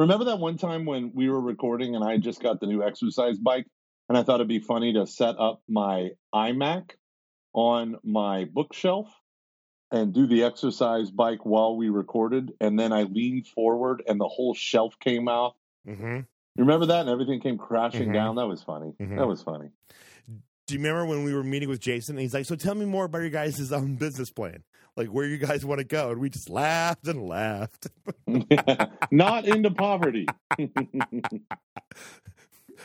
Remember that one time when we were recording and I just got the new exercise bike and I thought it'd be funny to set up my iMac on my bookshelf and do the exercise bike while we recorded and then I leaned forward and the whole shelf came out. Mm-hmm. You remember that? And everything came crashing Mhm. down. That was funny. Mhm. That was funny. Do you remember when we were meeting with Jason? And he's like, "So tell me more about your guys' um, business plan, like where you guys want to go." And we just laughed and laughed. Not into poverty.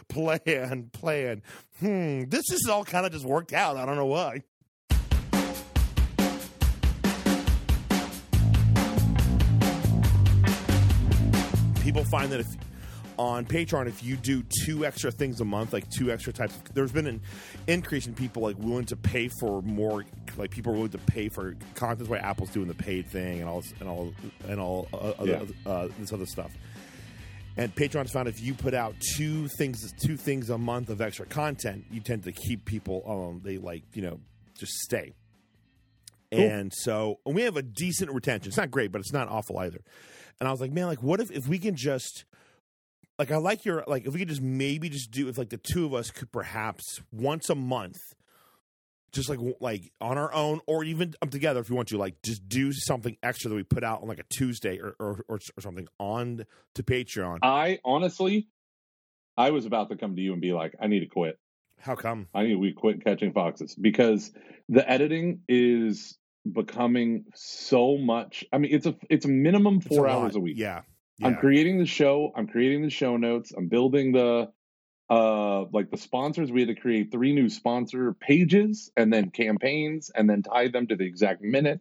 plan, plan. Hmm, this is all kind of just worked out. I don't know why. People find that if on Patreon, if you do two extra things a month, like two extra types, of, there's been an increase in people like willing to pay for more. Like people are willing to pay for content. Why Apple's doing the paid thing and all this- and all and all uh, Yeah. other, uh, this other stuff. And Patreon's found if you put out two things, two things a month of extra content, you tend to keep people. Um, they like you know just stay. And so and we have a decent retention. It's not great, but it's not awful either. And I was like, man, like what if if we can just like I like your like if we could just maybe just do if like the two of us could perhaps once a month just like like on our own or even um, together if you want to like just do something extra that we put out on like a Tuesday or or, or, or something on to Patreon. I honestly, I was about to come to you and be like, I need to quit. How come? I need we quit catching foxes because the editing is becoming so much. I mean, it's a it's a minimum It's four a hours lot. a week. Yeah. I'm creating the show. I'm creating the show notes. I'm building the uh like the sponsors. We had to create three new sponsor pages and then campaigns and then tie them to the exact minute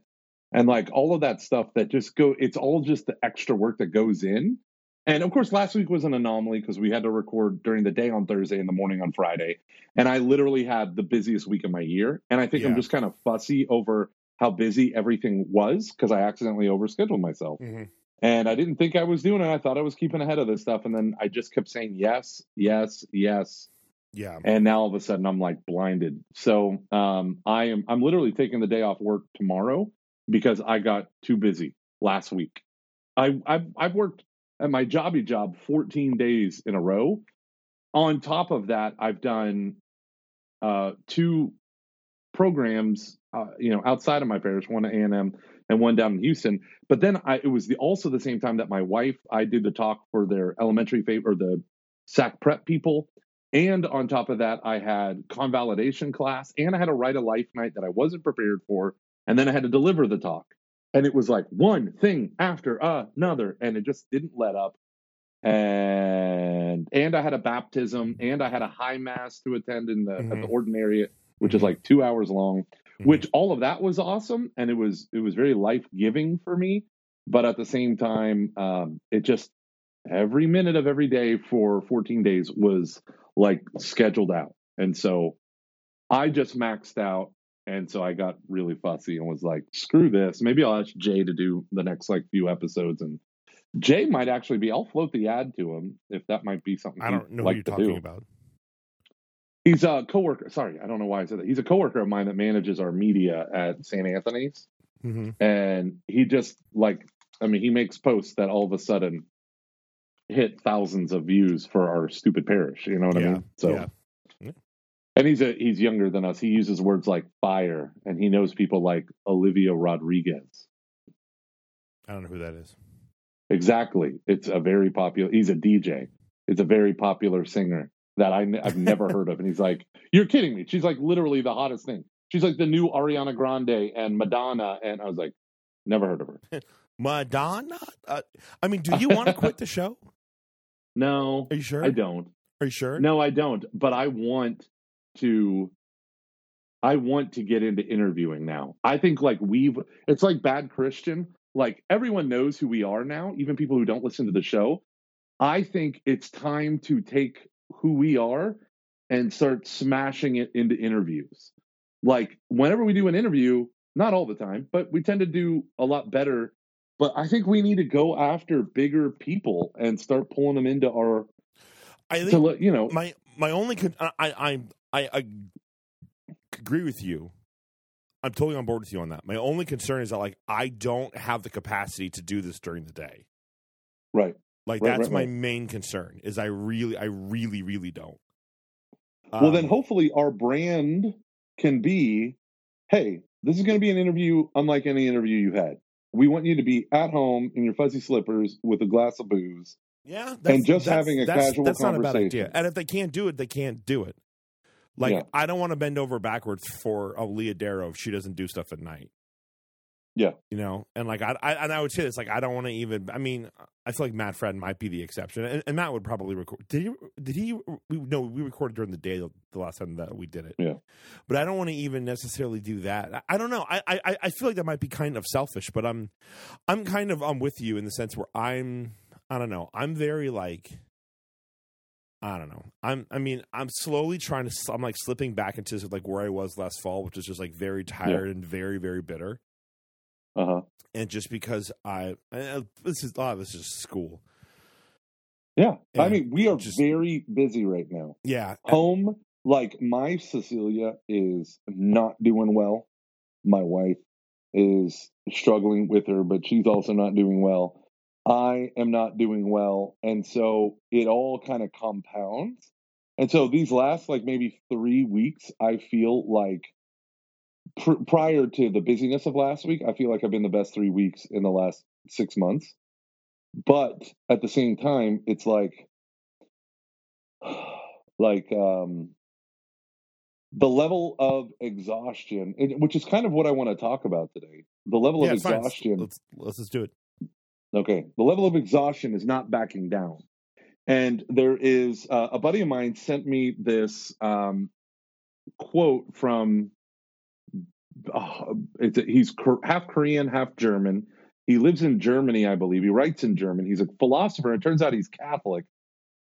and like all of that stuff that just go. It's all just the extra work that goes in. And of course, last week was an anomaly because we had to record during the day on Thursday in the morning on Friday. And I literally had the busiest week of my year. And I think Yeah. I'm just kind of fussy over how busy everything was because I accidentally overscheduled myself. Mhm. And I didn't think I was doing it. I thought I was keeping ahead of this stuff. And then I just kept saying yes, yes, yes. Yeah. And now all of a sudden I'm like blinded. So um, I am I'm literally taking the day off work tomorrow because I got too busy last week. I I've, I've worked at my jobby job 14 days in a row. On top of that, I've done uh, two programs, uh, you know, outside of my parish, one at A&M and one down in Houston. But then I, it was the, also the same time that my wife, I did the talk for their elementary favor, or the SAC prep people. And on top of that, I had convalidation class and I had a write a life night that I wasn't prepared for. And then I had to deliver the talk. And it was like one thing after another. And it just didn't let up. And and I had a baptism and I had a high mass to attend in the at the mm-hmm. ordinariate, which is like two hours long Mhm. which all of that was awesome and it was it was very life giving for me but at the same time um it just every minute of every day for 14 days was like scheduled out and so i just maxed out and so i got really fussy and was like screw this maybe i'll ask jay to do the next like few episodes and jay might actually be i'll float the ad to him if that might be something I don't know like who you're talking do. about. He's a coworker. Sorry, I don't know why I said that. He's a coworker of mine that manages our media at St. Anthony's, hmm and he just like, I mean, he makes posts that all of a sudden hit thousands of views for our stupid parish. You know what I mean? So, yeah. and he's a he's younger than us. He uses words like fire, and he knows people like Olivia Rodriguez. I don't know who that is. Exactly, it's a very popular. He's a DJ. It's a very popular singer that I, have never heard of. And he's like, "You're kidding me?" She's like literally the hottest thing. She's like the new Ariana Grande and Madonna. And I was like, never heard of her. Madonna. Uh, I mean, do you want to quit the show? No, Are you sure? I don't. Are you sure? No, I don't. But I want to. I want to get into interviewing now. I think like we've. It's like bad Christian. Like everyone knows who we are now, even people who don't listen to the show. I think it's time to take who we are and start smashing it into interviews. Like whenever we do an interview, not all the time, but we tend to do a lot better. But I think we need to go after bigger people and start pulling them into our I think let you know. my my only con- I, I I I agree with you. I'm totally on board with you on that. My only concern is that like I don't have the capacity to do this during the day. Right. Like Right, that's right, my right. main concern. Is I really, I really, really don't. well, then Um, hopefully our brand can be, hey, this is going to be an interview unlike any interview you had. We want you to be at home in your fuzzy slippers with a glass of booze. Yeah, And just having a that's, casual that's not a bad idea. And if they can't do it, they can't do it. Like Yeah. I don't want to bend over backwards for a Leah Darrow if she doesn't do stuff at night. Yeah. you know, and like I, I and I would say this, like I don't want to even. I mean, I feel like Matt Fradd might be the exception, and, and Matt would probably record. Did he? Did he? We, no, we recorded during the day the last time that we did it. Yeah. but I don't want to even necessarily do that. I, I don't know. I, I I feel like that might be kind of selfish, but I'm I'm kind of I'm with you in the sense where I'm I don't know. I'm very like I don't know. I'm I mean, I'm slowly trying to I'm like slipping back into like where I was last fall, which is just like very tired and very very bitter. Uh huh. And just because I and this is a lot of this is school. Yeah. I mean, we are just- very busy right now. Yeah. Home, like my Cecilia is not doing well. My wife is struggling with her, but she's also not doing well. I am not doing well. And so it all kind of compounds. And so these last like maybe three weeks, I feel like pr- prior to the busyness of last week, I feel like I've been the best three weeks in the last six months. But at the same time, it's like, like, um, the level of exhaustion, which is kind of what I want to talk about today. The level yeah, of exhaustion. Let's let's just do it. Okay. The level of exhaustion is not backing down. And there is uh, a buddy of mine sent me this um, quote from, it's, he's half Korean, half German. He lives in Germany, I believe. He writes in German. He's a philosopher. It turns out he's Catholic.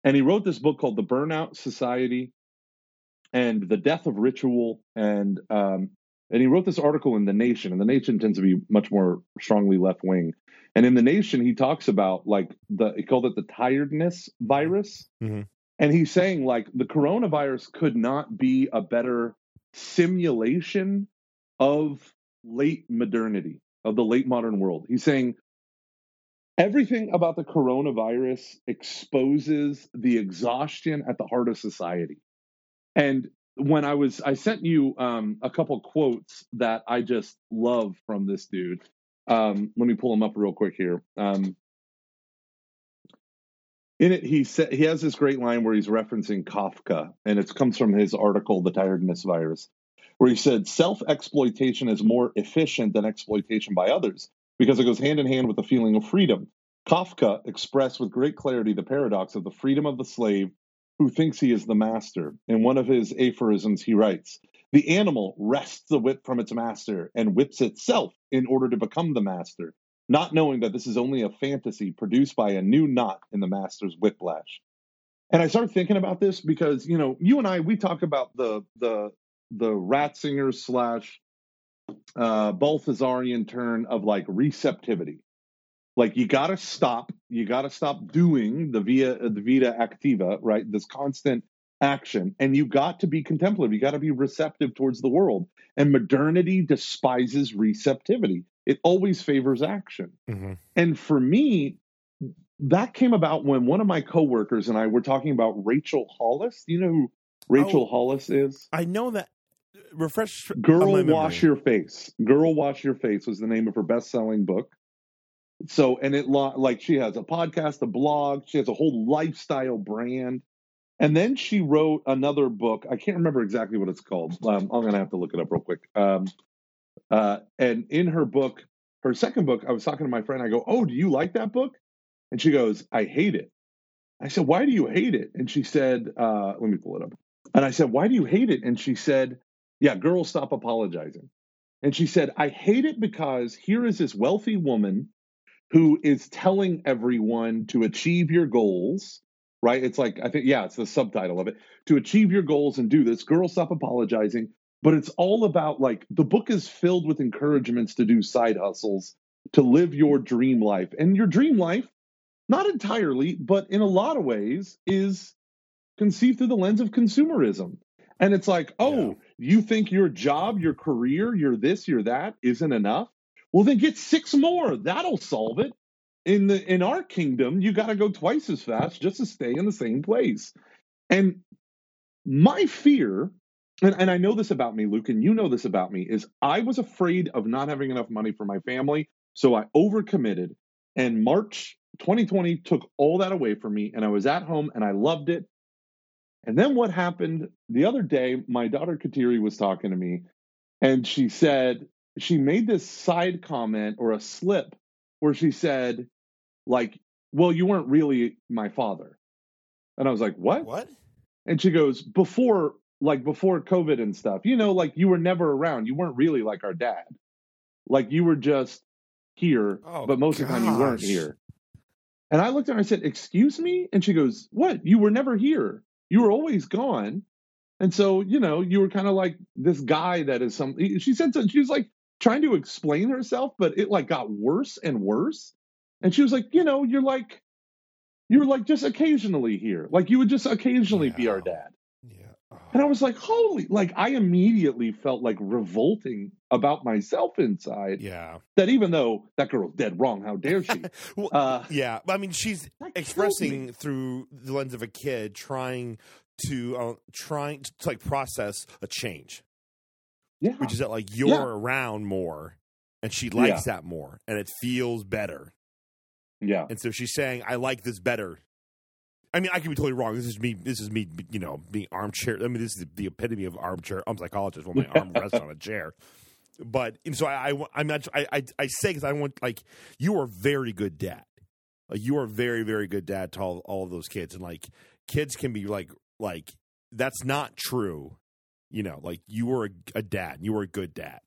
And he wrote this book called The Burnout Society and The Death of Ritual. And um, and he wrote this article in The Nation. And The Nation tends to be much more strongly left wing. And in the nation, he talks about like the he called it the tiredness virus. Mhm. And he's saying like the coronavirus could not be a better simulation of late modernity, of the late modern world. He's saying everything about the coronavirus exposes the exhaustion at the heart of society. And when I was I sent you um, a couple quotes that I just love from this dude. Um, let me pull them up real quick here. Um, in it, he said he has this great line where he's referencing Kafka, and it comes from his article, "The Tiredness Virus," where he said self exploitation is more efficient than exploitation by others because it goes hand in hand with the feeling of freedom. Kafka expressed with great clarity the paradox of the freedom of the slave who thinks he is the master. In one of his aphorisms, he writes, The animal wrests the whip from its master and whips itself in order to become the master, not knowing that this is only a fantasy produced by a new knot in the master's whiplash. And I started thinking about this because, you know, you and I, we talk about the the the Ratzinger slash uh Balthasarian turn of like receptivity. Like you gotta stop, you gotta stop doing the via the vita activa, right? This constant action, and you got to be contemplative. You got to be receptive towards the world. And modernity despises receptivity. It always favors action. Mhm. And for me, that came about when one of my coworkers and I were talking about Rachel Hollis. Do you know who Rachel Oh. Hollis is? I know that. Refresh. Girl. Wash Your Face. Girl Wash Your Face was the name of her best-selling book. So, and it like she has a podcast, a blog, she has a whole lifestyle brand. And then she wrote another book. I can't remember exactly what it's called. Um, I'm going to have to look it up real quick. Um, uh, and in her book, her second book, I was talking to my friend. I go, "Oh, do you like that book?" And she goes, "I hate it." I said, "Why do you hate it?" And she said, uh, "Let me pull it up." And I said, "Why do you hate it?" And she said, "Yeah, girls, stop apologizing." And she said, "I hate it because here is this wealthy woman who is telling everyone to achieve your goals." Right? It's like I think, yeah, it's the subtitle of it. To achieve your goals and do this, girls, stop apologizing but it's all about like the book is filled with encouragements to do side hustles to live your dream life and your dream life not entirely but in a lot of ways is conceived through the lens of consumerism and it's like oh you think your job your career your this your that isn't enough well then get six more that'll solve it in the in our kingdom, you got to go twice as fast just to stay in the same place. And my fear, and, and I know this about me, Luke, and you know this about me, is I was afraid of not having enough money for my family. So I overcommitted. And March 2020 took all that away from me. And I was at home and I loved it. And then what happened the other day, my daughter Kateri was talking to me and she said, she made this side comment or a slip where she said, like, well, you weren't really my father. And I was like, what? What? And she goes, before, like, before COVID and stuff, you know, like you were never around. You weren't really like our dad. Like you were just here, Oh, but most of the time you weren't here. And I looked at her and I said, excuse me? And she goes, what? You were never here. You were always gone. And so, you know, you were kind of like this guy that is some, eh, she said, something- she was like trying to explain herself, but it like got worse and worse. And she was like, you know, you're like, you were like just occasionally here. Like you would just occasionally be our dad. Yeah. And I was like, holy, like I immediately felt like revolting about myself inside yeah. that even though that girl's dead wrong, how dare she? Well, Uh, yeah. I mean, she's expressing through the lens of a kid trying to uh, trying to like process a change, Yeah. which is that like you're Yeah. around more, and she likes that more, and it feels better. Yeah. And so she's saying, "I like this better." I mean, I could be totally wrong. This is me. This is me. You know, being armchair. I mean, this is the, the epitome of armchair. I'm a psychologist when my arm rests on a chair. But and so I, I, I'm not. I, I, I say because I want like you are very good dad. Like you are very, very good dad to all, all of those kids, and like kids can be like, like that's not true. You know, like you were a, a dad. You were a good dad.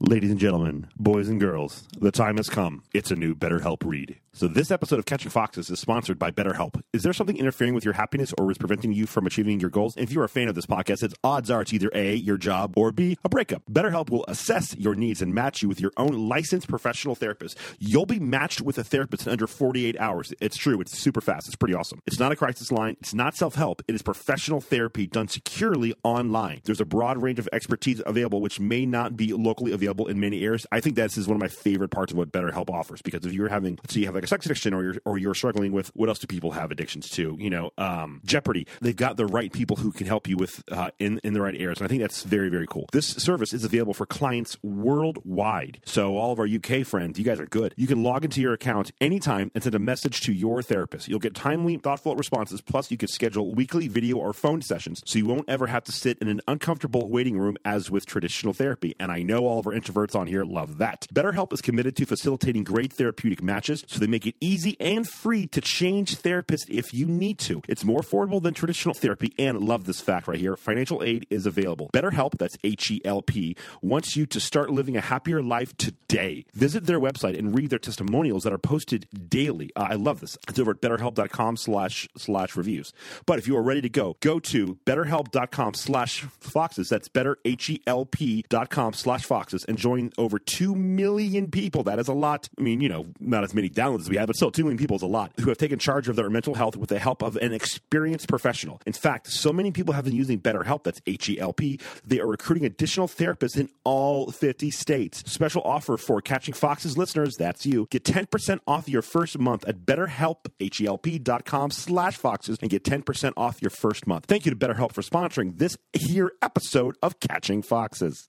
Ladies and gentlemen, boys and girls, the time has come. It's a new BetterHelp read. So this episode of Catching Foxes is sponsored by BetterHelp. Is there something interfering with your happiness or is preventing you from achieving your goals? If you're a fan of this podcast, it's odds are it's either A, your job, or B, a breakup. BetterHelp will assess your needs and match you with your own licensed professional therapist. You'll be matched with a therapist in under 48 hours. It's true. It's super fast. It's pretty awesome. It's not a crisis line. It's not self-help. It is professional therapy done securely online. There's a broad range of expertise available, which may not be locally available in many areas. I think this is one of my favorite parts of what BetterHelp offers because if you're having, let's say you have like a sex addiction or you're, or you're struggling with, what else do people have addictions to? You know, um, Jeopardy. They've got the right people who can help you with, uh, in, in the right areas. And I think that's very, very cool. This service is available for clients worldwide. So all of our UK friends, you guys are good. You can log into your account anytime and send a message to your therapist. You'll get timely, thoughtful responses. Plus, you can schedule weekly video or phone sessions so you won't ever have to sit in an uncomfortable waiting room as with traditional therapy. And I know all of our introverts on here love that. BetterHelp is committed to facilitating great therapeutic matches, so they make it easy and free to change therapists if you need to. It's more affordable than traditional therapy, and love this fact right here financial aid is available. BetterHelp, that's H E L P, wants you to start living a happier life today. Visit their website and read their testimonials that are posted daily. Uh, I love this. It's over at betterhelp.com slash slash reviews. But if you are ready to go, go to betterhelp.com slash foxes. That's better H-E-L-P dot com slash foxes and join over 2 million people. That is a lot. I mean, you know, not as many downloads we have, but still 2 million people is a lot who have taken charge of their mental health with the help of an experienced professional. In fact, so many people have been using BetterHelp, that's H-E-L-P, they are recruiting additional therapists in all 50 states. Special offer for Catching Foxes listeners, that's you. Get 10% off your first month at betterhelp, H-E-L-P dot com slash foxes and get 10% off your first month. Thank you to BetterHelp for sponsoring this here episode of Catching Foxes.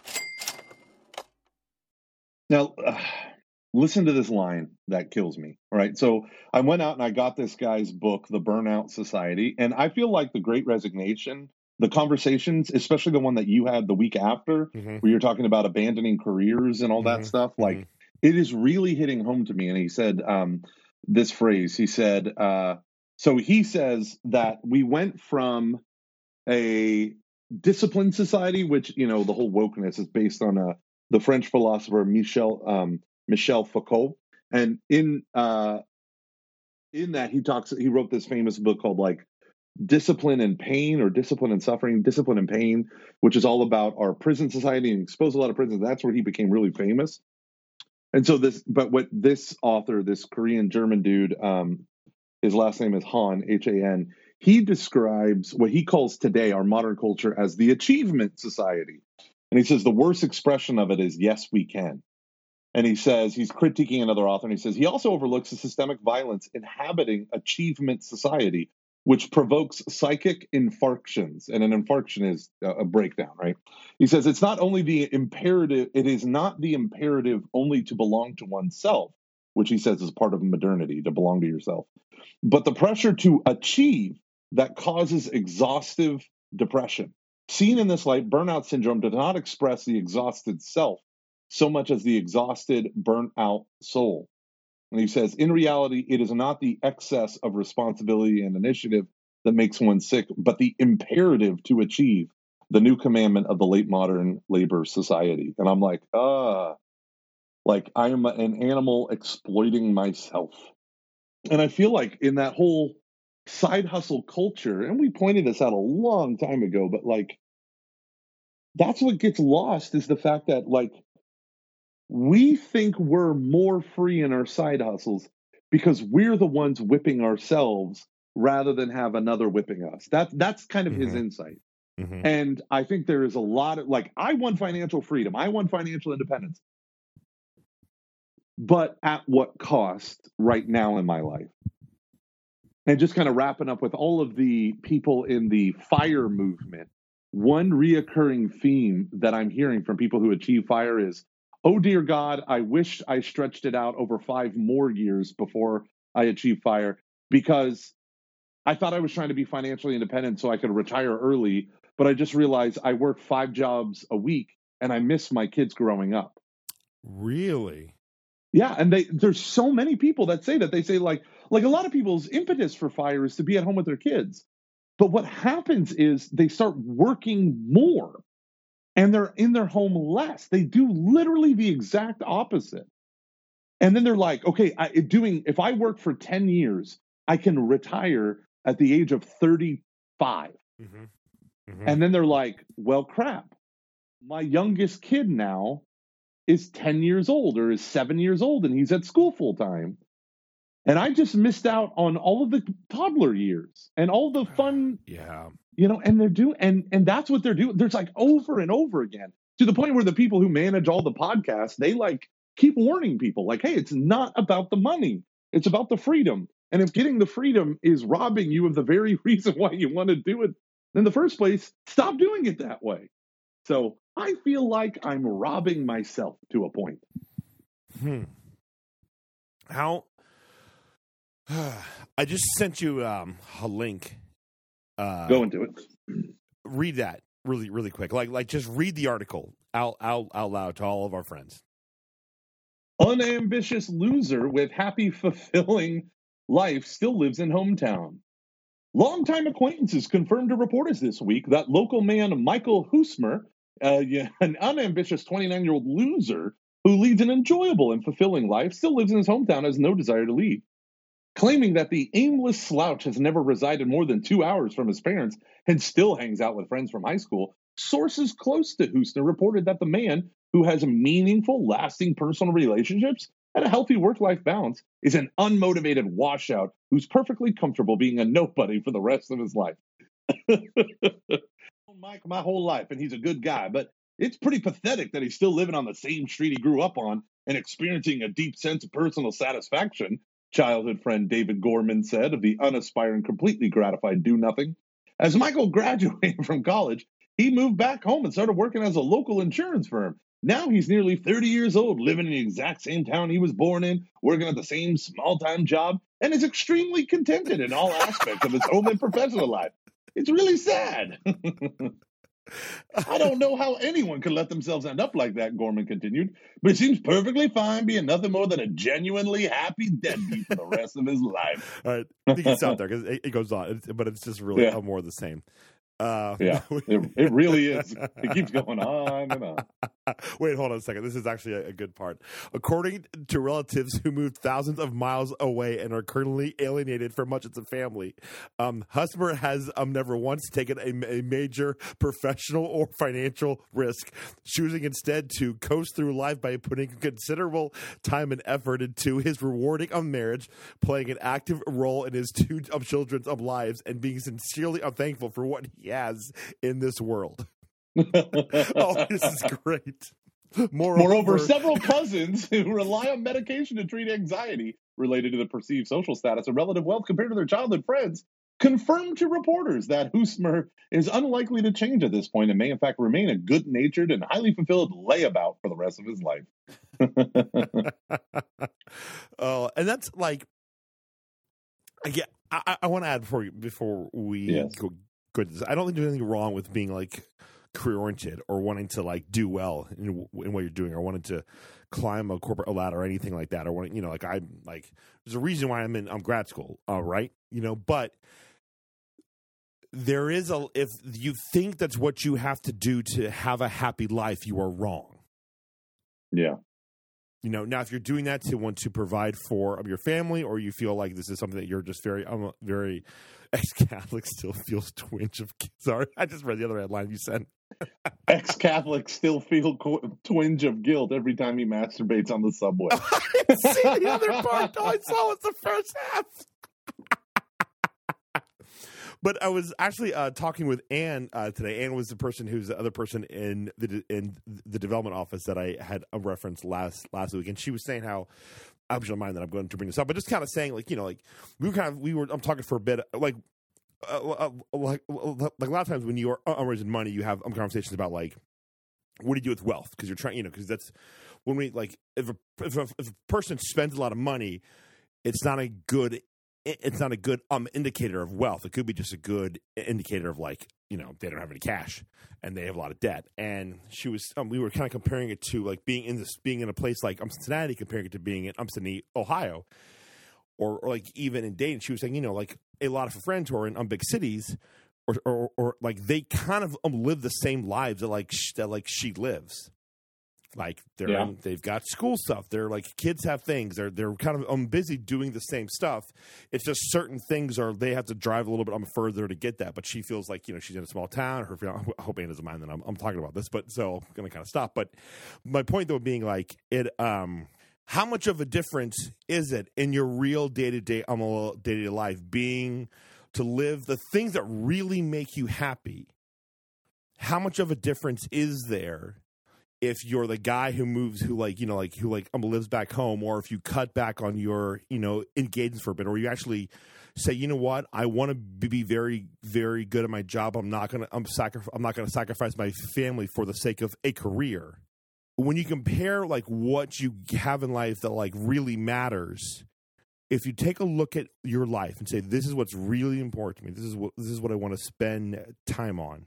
Now, uh, listen to this line that kills me. All right. So I went out and I got this guy's book, The Burnout Society. And I feel like the great resignation, the conversations, especially the one that you had the week after, Mhm. where you're talking about abandoning careers and all that Mhm. stuff, like it is really hitting home to me. And he said um, this phrase he said, uh, so he says that we went from a disciplined society, which, you know, the whole wokeness is based on a the French philosopher Michel um, Michel Foucault, and in uh, in that he talks. He wrote this famous book called like Discipline and Pain, or Discipline and Suffering, Discipline and Pain, which is all about our prison society and exposed a lot of prisons. That's where he became really famous. And so this, but what this author, this Korean German dude, um, his last name is Han H A N. He describes what he calls today our modern culture as the achievement society. And he says the worst expression of it is yes, we can. And he says he's critiquing another author, and he says he also overlooks the systemic violence inhabiting achievement society, which provokes psychic infarctions. And an infarction is a breakdown, right? He says it's not only the imperative, it is not the imperative only to belong to oneself, which he says is part of modernity, to belong to yourself, but the pressure to achieve that causes exhaustive depression. Seen in this light, burnout syndrome does not express the exhausted self so much as the exhausted, burnt out soul. And he says, in reality, it is not the excess of responsibility and initiative that makes one sick, but the imperative to achieve the new commandment of the late modern labor society. And I'm like, ah, like I am an animal exploiting myself. And I feel like in that whole side hustle culture, and we pointed this out a long time ago, but like that's what gets lost is the fact that like we think we're more free in our side hustles because we're the ones whipping ourselves rather than have another whipping us. That that's kind of mm-hmm. his insight. Mm-hmm. And I think there is a lot of like I want financial freedom. I want financial independence. But at what cost right now in my life? And just kind of wrapping up with all of the people in the fire movement, one reoccurring theme that I'm hearing from people who achieve fire is oh dear God, I wish I stretched it out over five more years before I achieved fire because I thought I was trying to be financially independent so I could retire early, but I just realized I work five jobs a week and I miss my kids growing up. Really? Yeah, and they there's so many people that say that they say like like a lot of people's impetus for fire is to be at home with their kids. But what happens is they start working more and they're in their home less. They do literally the exact opposite. And then they're like, okay, I, doing if I work for 10 years, I can retire at the age of 35. Mm-hmm. Mm-hmm. And then they're like, well, crap. My youngest kid now is 10 years old or is seven years old and he's at school full time. And I just missed out on all of the toddler years and all the fun yeah you know and they're doing and and that's what they're doing. There's like over and over again to the point where the people who manage all the podcasts they like keep warning people like hey it's not about the money. It's about the freedom. And if getting the freedom is robbing you of the very reason why you want to do it in the first place stop doing it that way. So i feel like i'm robbing myself to a point. Hmm. How i just sent you um, a link uh, Go into it. Read that really, really quick. Like, like just read the article out, out, out loud to all of our friends. Unambitious loser with happy, fulfilling life still lives in hometown. Longtime acquaintances confirmed to reporters this week that local man Michael Husmer, uh, an unambitious 29 year old loser who leads an enjoyable and fulfilling life, still lives in his hometown, has no desire to leave claiming that the aimless slouch has never resided more than two hours from his parents and still hangs out with friends from high school. Sources close to Houston reported that the man, who has meaningful, lasting personal relationships and a healthy work life balance, is an unmotivated washout who's perfectly comfortable being a nobody for the rest of his life. Mike my whole life, and he's a good guy, but it's pretty pathetic that he's still living on the same street he grew up on and experiencing a deep sense of personal satisfaction childhood friend David Gorman said of the unaspiring, completely gratified do nothing. As Michael graduated from college, he moved back home and started working as a local insurance firm. Now he's nearly 30 years old, living in the exact same town he was born in, working at the same small time job, and is extremely contented in all aspects of his home and professional life. It's really sad. I don't know how anyone could let themselves end up like that, Gorman continued, but it seems perfectly fine being nothing more than a genuinely happy deadbeat for the rest of his life. All right. I think it's out there because it, it, goes on, but it's just really yeah. more of the same. Uh, yeah, it, it, really is. It keeps going on and on. Wait, hold on a second. This is actually a, a, good part. According to relatives who moved thousands of miles away and are currently alienated from much of the family, um, Husmer has um, never once taken a, a, major professional or financial risk, choosing instead to coast through life by putting considerable time and effort into his rewarding of marriage, playing an active role in his two of children's of lives, and being sincerely unthankful for what he has in this world. oh, this is great. Moreover, Moreover, several cousins who rely on medication to treat anxiety related to the perceived social status and relative wealth compared to their childhood friends confirmed to reporters that Husmer is unlikely to change at this point and may, in fact, remain a good natured and highly fulfilled layabout for the rest of his life. uh, and that's like, yeah, I, I want to add before you, before we Yes. go, go to this. I don't think there's anything wrong with being like career oriented or wanting to like do well in, in what you're doing or wanting to climb a corporate ladder or anything like that or wanting, you know, like I'm like, there's a reason why I'm in I'm grad school, all right, you know, but there is a if you think that's what you have to do to have a happy life, you are wrong. Yeah. You know, now if you're doing that to want to provide for your family, or you feel like this is something that you're just very, um, very ex-Catholic, still feels twinge of. Sorry, I just read the other headline you sent. Ex Catholics still feel twinge of guilt every time he masturbates on the subway. I didn't see the other part. All I saw was the first half. But I was actually uh, talking with Anne uh, today. Anne was the person who's the other person in the in the development office that I had a reference last last week, and she was saying how. I hope you don't mind that I'm going to bring this up, but just kind of saying, like, you know, like we were kind of, we were, I'm talking for a bit, like, uh, uh, like, like a lot of times when you are uh, raising money, you have um, conversations about like, what do you do with wealth? Because you're trying, you know, because that's when we like if a, if a if a person spends a lot of money, it's not a good it's not a good um indicator of wealth. It could be just a good indicator of like you know they don't have any cash and they have a lot of debt. And she was um, we were kind of comparing it to like being in this being in a place like um, Cincinnati, comparing it to being in Umstoney, Ohio, or, or like even in Dayton. She was saying you know like a lot of her friends who are in um, big cities. Or, or, or like they kind of um, live the same lives that like sh- that like she lives like they're Yeah. in, they've got school stuff. They're like kids have things. They're they're kind of um, busy doing the same stuff. It's just certain things are they have to drive a little bit um, further to get that. But she feels like you know she's in a small town. Her I hope Anne doesn't mind that I'm, I'm talking about this, but so I'm gonna kind of stop. But my point though being like it um how much of a difference is it in your real day to day um day to day life being to live the things that really make you happy? How much of a difference is there if you're the guy who moves who like you know like who like um, lives back home or if you cut back on your you know engagements for a bit or you actually say you know what? I want to be very very good at my job. I'm not gonna i'm sacrif- i'm not gonna sacrifice my family for the sake of a career. When you compare like what you have in life that like really matters if you take a look at your life and say this is what's really important to me. This is what this is what i want to spend time on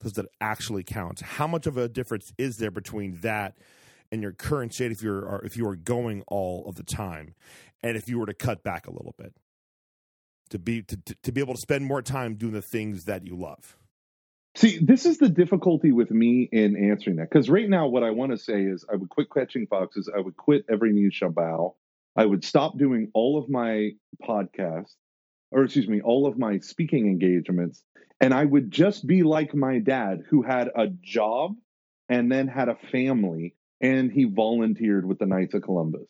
that actually count? How much of a difference is there between that and your current state if you're if you are going all of the time, and if you were to cut back a little bit to be to, to, be able to spend more time doing the things that you love? See, this is the difficulty with me in answering that. Because right now, what I want to say is I would quit catching foxes. I would quit every knee shall bow. I would stop doing all of my podcasts, or excuse me, all of my speaking engagements. And I would just be like my dad, who had a job and then had a family, and he volunteered with the Knights of Columbus.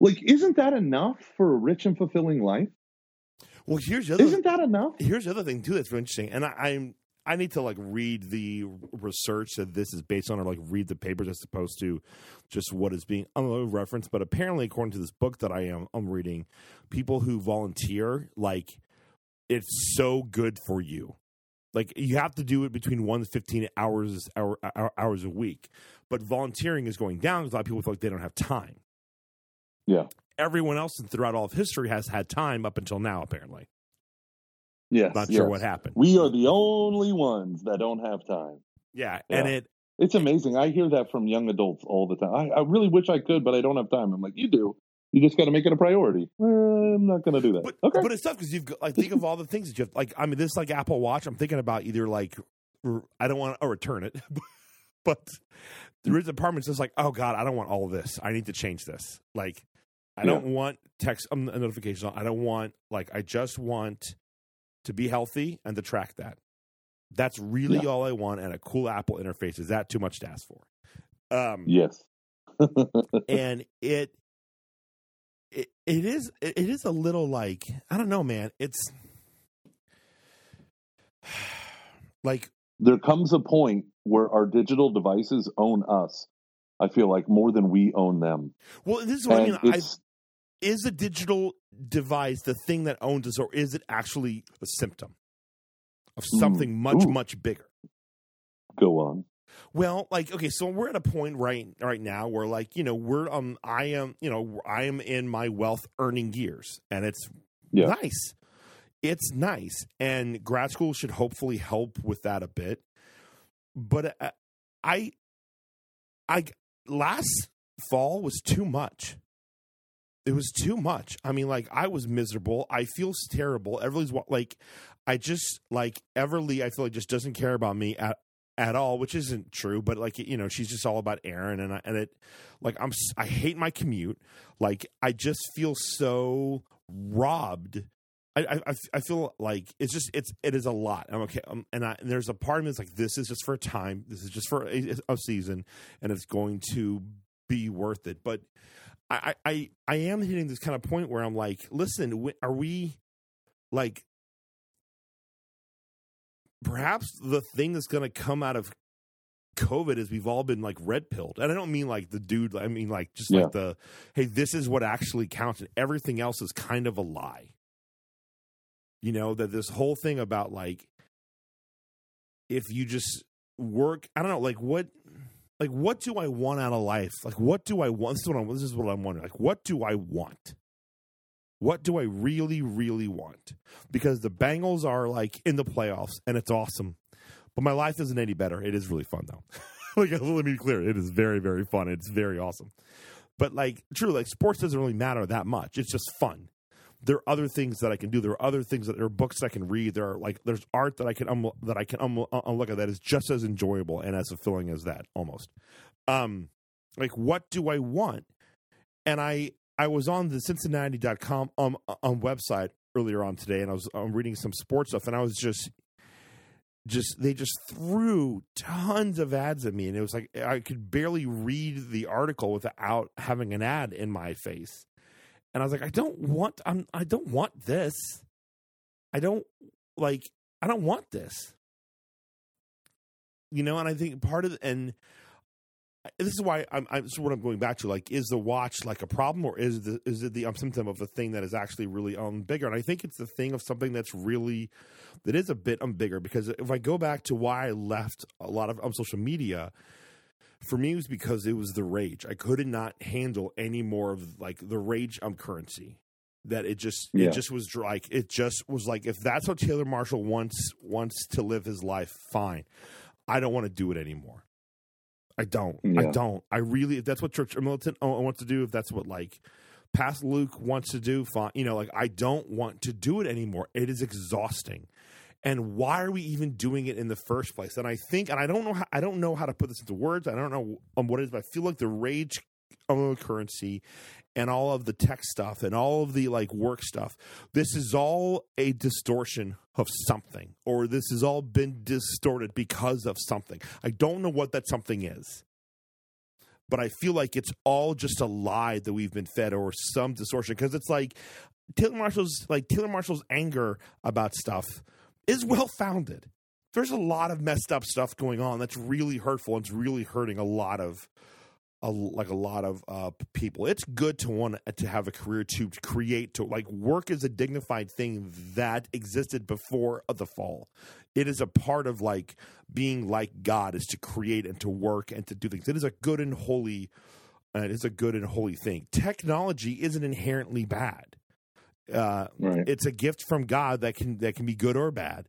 Like, isn't that enough for a rich and fulfilling life? Well, here's the other Isn't that enough? here's the other thing too that's very interesting, and I, I'm I need to like read the research that this is based on, or like read the papers as opposed to just what is being referenced. But apparently, according to this book that I am I'm reading, people who volunteer like it's so good for you. Like you have to do it between one to fifteen hours hour, hour, hours a week, but volunteering is going down because a lot of people feel like they don't have time. Yeah. Everyone else throughout all of history has had time up until now. Apparently, Yes. not sure yes. what happened. We are the only ones that don't have time. Yeah, Yeah. and it It's amazing. I hear that from young adults all the time. I, I really wish I could, but I don't have time. I'm like, you do. You just got to make it a priority. Eh, I'm not going to do that. But, okay. but it's tough because you've got, like think of all the things that you have. Like I mean, this like Apple Watch. I'm thinking about either like I don't want to return it, but there is a part that's just like, oh god, I don't want all this. I need to change this. Like I don't want text um, notifications. on. I don't want like I just want to be healthy and to track that. That's really Yeah. all I want. And a cool Apple interface is that too much to ask for? Um, yes. and it it, it is it is a little like I don't know, man. It's like there comes a point where our digital devices own us. I feel like more than we own them. Well, this is what And I mean. I, is a digital device the thing that owns us, or is it actually a symptom of something much, Ooh. much bigger? go on. Well, like okay, so we're at a point right right now where like you know we're um I am you know I am in my wealth earning years, and it's Yeah. nice. It's nice, and grad school should hopefully help with that a bit. But uh, I, I last fall was too much. It was too much. I mean, like I was miserable. I feel terrible. Everly's like, I just like Everly. I feel like just doesn't care about me at at all, which isn't true. But like you know, she's just all about Aaron, and I, and it like I'm I hate my commute. Like I just feel so robbed. I, I- I, I feel like it's just it's it is a lot. I'm okay, um, and, I, and there's a part of me that's like this is just for a time. This is just for a, a season, and it's going to be worth it. But I, I I am hitting this kind of point where I'm like, listen, are we like perhaps the thing that's going to come out of COVID is we've all been like red pilled, and I don't mean like the dude. I mean like just Yeah. like the hey, this is what actually counts, and everything else is kind of a lie. You know that this whole thing about like if you just work, I don't know, like what, like what do I want out of life? Like what do I want? This is what I'm. This is what I'm wondering. Like what do I want? What do I really, really want? Because the Bengals are like in the playoffs, and it's awesome. But my life isn't any better. It is really fun though. like let me be clear, it is very, very fun. It's very awesome. But like true, like sports doesn't really matter that much. It's just fun. There are other things that I can do. There are other things that there are books I can read. There are like there's art that I can um, that I can um, uh, look at that is just as enjoyable and as fulfilling as that almost. Um, like what do I want? And I I was on the Cincinnati.com um on website earlier on today, and I was um, reading some sports stuff, and I was just just they just threw tons of ads at me and it was like i could barely read the article without having an ad in my face and i was like i don't want i'm i don't want this i don't like i don't want this you know and i think part of the, and this is why I'm, I'm is what I'm going back to. Like, is the watch like a problem, or is the is it the um, symptom of the thing that is actually really um bigger? And I think it's the thing of something that's really that is a bit um bigger. Because if I go back to why I left a lot of um, social media, for me it was because it was the rage. I could not handle any more of like the rage um currency. That it just Yeah. it just was like it just was like if that's how Taylor Marshall wants wants to live his life, fine. I don't want to do it anymore. I don't. I don't. I really. If that's what Church Militant uh, wants to do, if that's what like past Luke wants to do, fine. You know, like I don't want to do it anymore. It is exhausting. And why are we even doing it in the first place? And I think, and I don't know how, I don't know how to put this into words. I don't know what it is, but I feel like the rage of currency and all of the tech stuff and all of the like work stuff, this is all a distortion of something, or this has all been distorted because of something. I don't know what that something is but I feel like it's all just a lie that we've been fed or some distortion because it's like Taylor Marshall's like Taylor Marshall's anger about stuff is well founded. There's a lot of messed up stuff going on that's really hurtful and it's really hurting a lot of a, like a lot of uh, people. It's good to want to have a career to create to like work is a dignified thing that existed before the fall. It is a part of like being like God is to create and to work and to do things. It is a good and holy. Uh, it is a good and holy thing. Technology isn't inherently bad. Uh, Right. it's a gift from God that can that can be good or bad,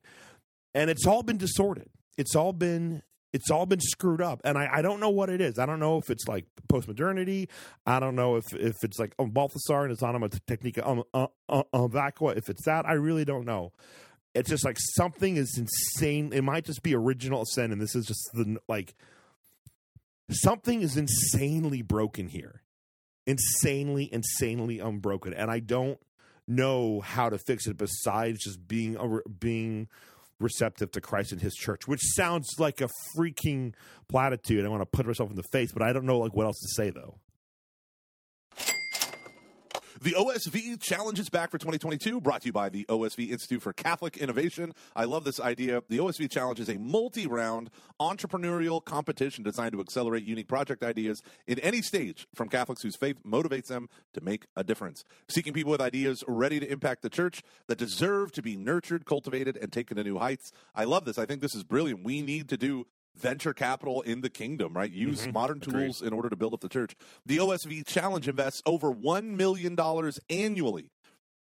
and it's all been distorted. It's all been it's all been screwed up, and I, I don't know what it is. I don't know if it's like postmodernity. I don't know if if it's like um, Balthasar and his anima technica um, uh, uh, uh, vacua. If it's that, I really don't know. It's just like something is insane. It might just be original sin, and this is just the like something is insanely broken here, insanely, insanely unbroken, and I don't know how to fix it besides just being a, being receptive to Christ and His church, which sounds like a freaking platitude. I want to put myself in the face, but I don't know like what else to say though. The OSV Challenge is back for 2022, brought to you by the OSV Institute for Catholic Innovation. I love this idea. The OSV Challenge is a multi round entrepreneurial competition designed to accelerate unique project ideas in any stage from Catholics whose faith motivates them to make a difference. Seeking people with ideas ready to impact the church that deserve to be nurtured, cultivated, and taken to new heights. I love this. I think this is brilliant. We need to do venture capital in the kingdom, right? Use mm-hmm. modern tools Agreed. in order to build up the church. The OSV Challenge invests over $1 million annually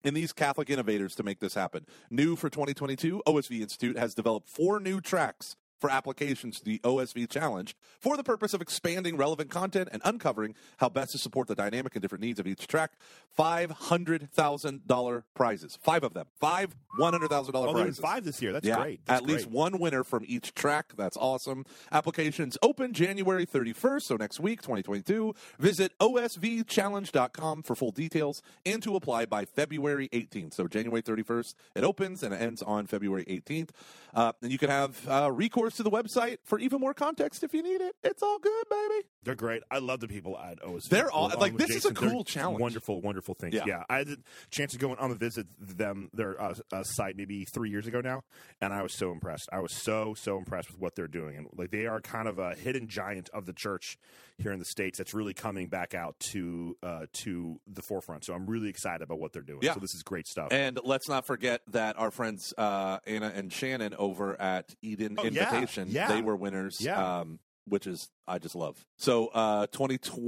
in these Catholic innovators to make this happen. New for 2022, OSV Institute has developed four new tracks for applications to the OSV Challenge for the purpose of expanding relevant content and uncovering how best to support the dynamic and different needs of each track. $500,000 prizes. Five of them. Five $100,000 oh, prizes. Five this year. That's yeah, great. That's At great. least one winner from each track. That's awesome. Applications open January 31st, so next week, 2022. Visit osvchallenge.com for full details and to apply by February 18th. So January 31st, it opens and it ends on February 18th. Uh, and you can have uh, recourse to the website for even more context if you need it. It's all good, baby. They're great. I love the people at OSV. They're all like this Jason. is a cool They're challenge. Wonderful, wonderful thing. Yeah. yeah. I had a chance to go on a visit them their uh, uh, site maybe three years ago now, and I was so impressed. I was so so impressed with what they're doing, and like they are kind of a hidden giant of the church here in the states that's really coming back out to uh, to the forefront. So I'm really excited about what they're doing. Yeah. So this is great stuff. And let's not forget that our friends uh, Anna and Shannon over at Eden oh, Invitation, yeah. Yeah. they were winners. Yeah. Um, which is I just love. So uh 2020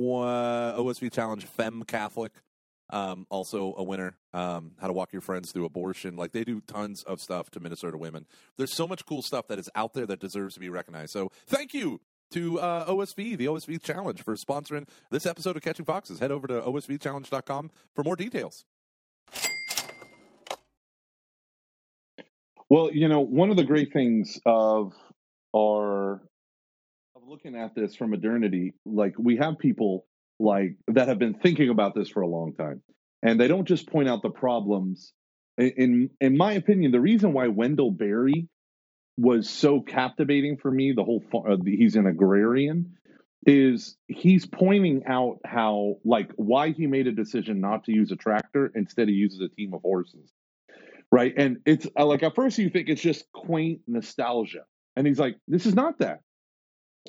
OSV Challenge Fem Catholic um, also a winner. Um, how to walk your friends through abortion. Like they do tons of stuff to Minnesota women. There's so much cool stuff that is out there that deserves to be recognized. So thank you to uh, OSV, the OSV Challenge, for sponsoring this episode of Catching Foxes. Head over to osvchallenge.com for more details. Well, you know, one of the great things of of looking at this from modernity, like we have people like that have been thinking about this for a long time, and they don't just point out the problems. In in my opinion, the reason why Wendell Berry was so captivating for me, the whole uh, he's an agrarian, is he's pointing out how like why he made a decision not to use a tractor instead he uses a team of horses right and it's uh, like at first you think it's just quaint nostalgia and he's like this is not that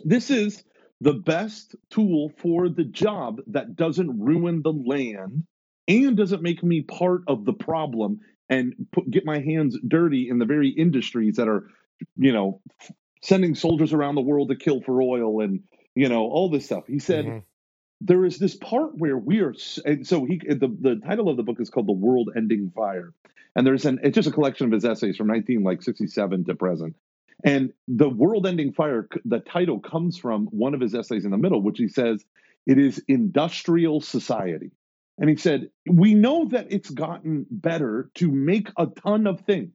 this is the best tool for the job that doesn't ruin the land and doesn't make me part of the problem and put, get my hands dirty in the very industries that are, you know, sending soldiers around the world to kill for oil and you know all this stuff. He said. Mm-hmm. There is this part where we are, and so he. The, the title of the book is called "The World Ending Fire," and there's an. It's just a collection of his essays from 19 like 67 to present, and the world ending fire, the title comes from one of his essays in the middle, which he says it is industrial society. And he said, We know that it's gotten better to make a ton of things.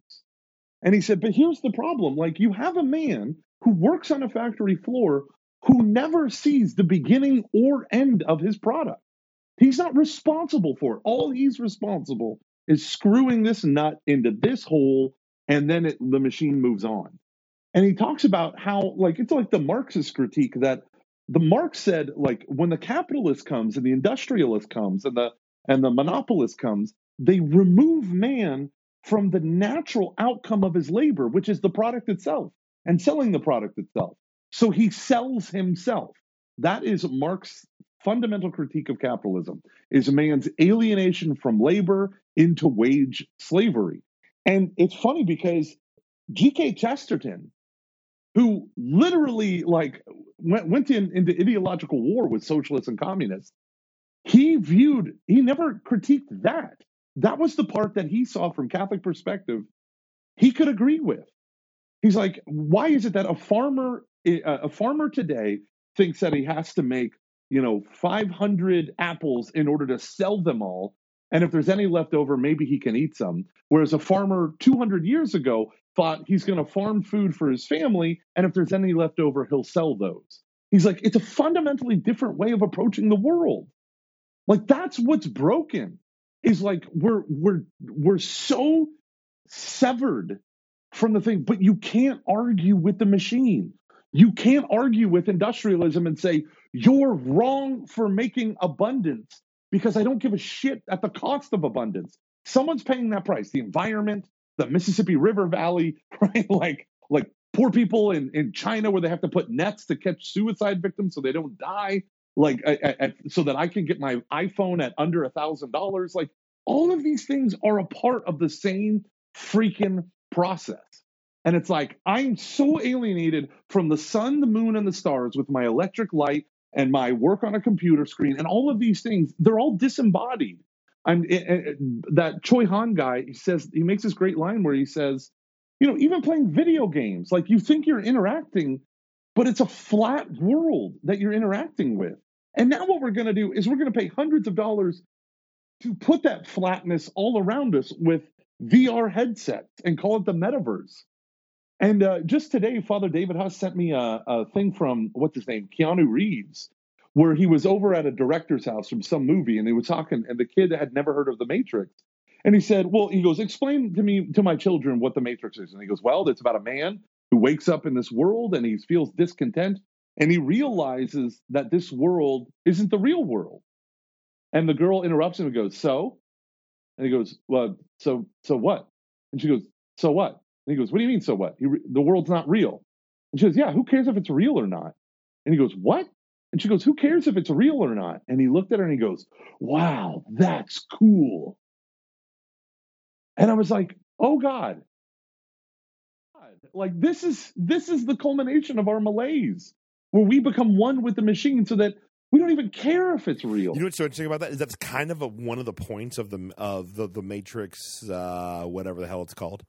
And he said, But here's the problem like, you have a man who works on a factory floor who never sees the beginning or end of his product. He's not responsible for it. All he's responsible is screwing this nut into this hole, and then it, the machine moves on. And he talks about how, like, it's like the Marxist critique that the Marx said, like, when the capitalist comes and the industrialist comes and the and the monopolist comes, they remove man from the natural outcome of his labor, which is the product itself and selling the product itself. So he sells himself. That is Marx's fundamental critique of capitalism is man's alienation from labor into wage slavery. And it's funny because G.K. Chesterton who literally like went, went in, into ideological war with socialists and communists he viewed he never critiqued that. That was the part that he saw from catholic perspective he could agree with. He's like why is it that a farmer eh, a farmer today thinks that he has to make you know 500 apples in order to sell them all and if there's any left over maybe he can eat some whereas a farmer 200 years ago thought he's going to farm food for his family, and if there's any left over, he'll sell those. He's like, it's a fundamentally different way of approaching the world. Like that's what's broken. Is like we're we're we're so severed from the thing, but you can't argue with the machine. You can't argue with industrialism and say you're wrong for making abundance because I don't give a shit at the cost of abundance. Someone's paying that price. The environment, the Mississippi River Valley, right? Like like poor people in, in China where they have to put nets to catch suicide victims so they don't die. Like I, I, so that I can get my iPhone at under a thousand dollars. Like all of these things are a part of the same freaking process. And it's like I'm so alienated from the sun, the moon, and the stars with my electric light and my work on a computer screen and all of these things. They're all disembodied. I'm it, it, that Chul Han guy. He says he makes this great line where he says, you know, even playing video games, like you think you're interacting, but it's a flat world that you're interacting with. And now what we're going to do is we're going to pay hundreds of dollars to put that flatness all around us with VR headsets and call it the metaverse. And uh, just today, Father David Huss sent me a, a thing from what's his name, Keanu Reeves, where he was over at a director's house from some movie, and they were talking, and the kid had never heard of the Matrix, and he said, "Well, he goes, explain to me to my children what the Matrix is." And he goes, "Well, it's about a man who wakes up in this world and he feels discontent, and he realizes that this world isn't the real world." And the girl interrupts him and goes, "So?" And he goes, "Well, so so what?" And she goes, "So what?" And he goes, What do you mean, so what? Re- the world's not real. And she goes, Yeah, who cares if it's real or not? And he goes, What? And she goes, Who cares if it's real or not? And he looked at her and he goes, Wow, that's cool. And I was like, Oh God. Like this is this is the culmination of our malaise, where we become one with the machine so that we don't even care if it's real. You know what's so interesting about that is that's kind of a, one of the points of the of the the Matrix, uh, whatever the hell it's called.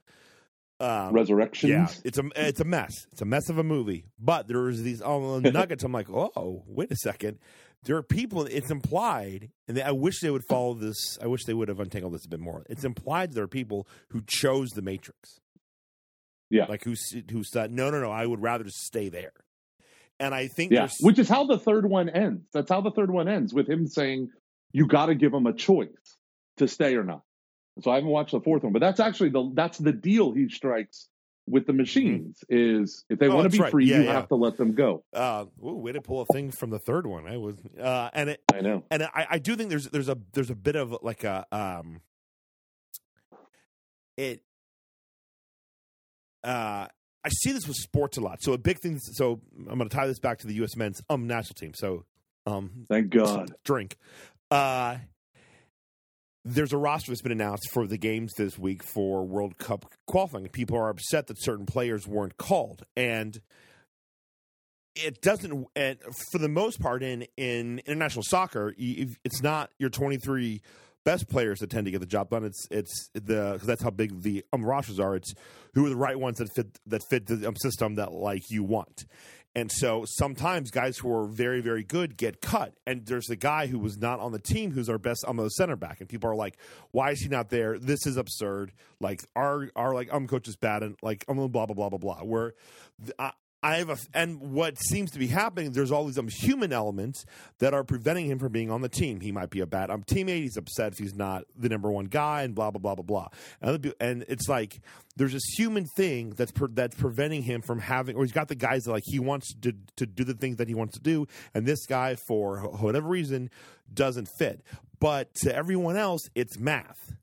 Um, Resurrections. Yeah, it's a it's a mess. It's a mess of a movie. But there's these nuggets. I'm like, oh, wait a second. There are people. It's implied, and they, I wish they would follow this. I wish they would have untangled this a bit more. It's implied there are people who chose the Matrix. Yeah, like who who said, no, no, no. I would rather stay there. And I think, yeah, which is how the third one ends. That's how the third one ends with him saying, "You got to give him a choice to stay or not." So I haven't watched the fourth one, but that's actually the that's the deal he strikes with the mm-hmm. machines mm-hmm. is if they oh, want to be right. free, yeah, you yeah. have to let them go. Uh, ooh, way to pull a thing from the third one. I was, uh, and it, I know, and I, I do think there's there's a there's a bit of like a um, it. Uh, I see this with sports a lot. So a big thing. So I'm going to tie this back to the U.S. men's um national team. So um, thank God, drink. Uh, there's a roster that's been announced for the games this week for World Cup qualifying. People are upset that certain players weren't called, and it doesn't. And for the most part, in in international soccer, it's not your 23 best players that tend to get the job done. It's it's the because that's how big the um, rosters are. It's who are the right ones that fit that fit the um, system that like you want. And so sometimes guys who are very, very good get cut. And there's a guy who was not on the team who's our best um, center back. And people are like, why is he not there? This is absurd. Like our our like um coach is bad and like um blah blah blah blah blah. Where I have a, and what seems to be happening, there's all these um, human elements that are preventing him from being on the team. He might be a bad um, teammate. He's upset if he's not the number one guy, and blah blah blah blah blah. And, and it's like there's this human thing that's per, that's preventing him from having, or he's got the guys that like he wants to to do the things that he wants to do, and this guy for whatever reason doesn't fit. But to everyone else, it's math.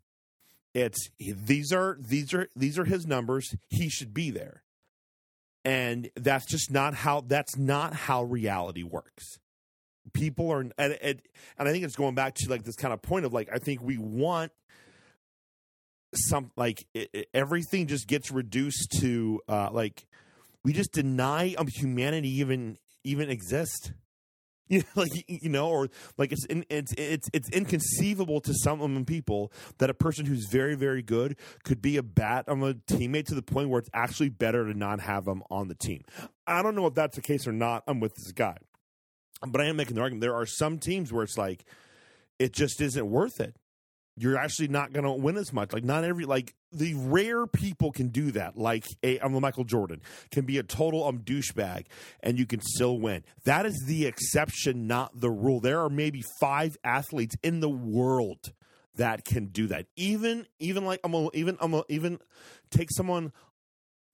It's these are these are these are his numbers. He should be there and that's just not how that's not how reality works. People are and, and, and i think it's going back to like this kind of point of like i think we want some like it, it, everything just gets reduced to uh like we just deny um, humanity even even exist you know, like you know, or like it's in, it's it's it's inconceivable to some people that a person who's very very good could be a bat on a teammate to the point where it's actually better to not have them on the team. I don't know if that's the case or not. I'm with this guy, but I am making the argument. There are some teams where it's like it just isn't worth it you're actually not going to win as much. Like not every like the rare people can do that. Like a I'm Michael Jordan can be a total um douchebag and you can still win. That is the exception, not the rule. There are maybe five athletes in the world that can do that. Even even like I'm a, even I'm a, even take someone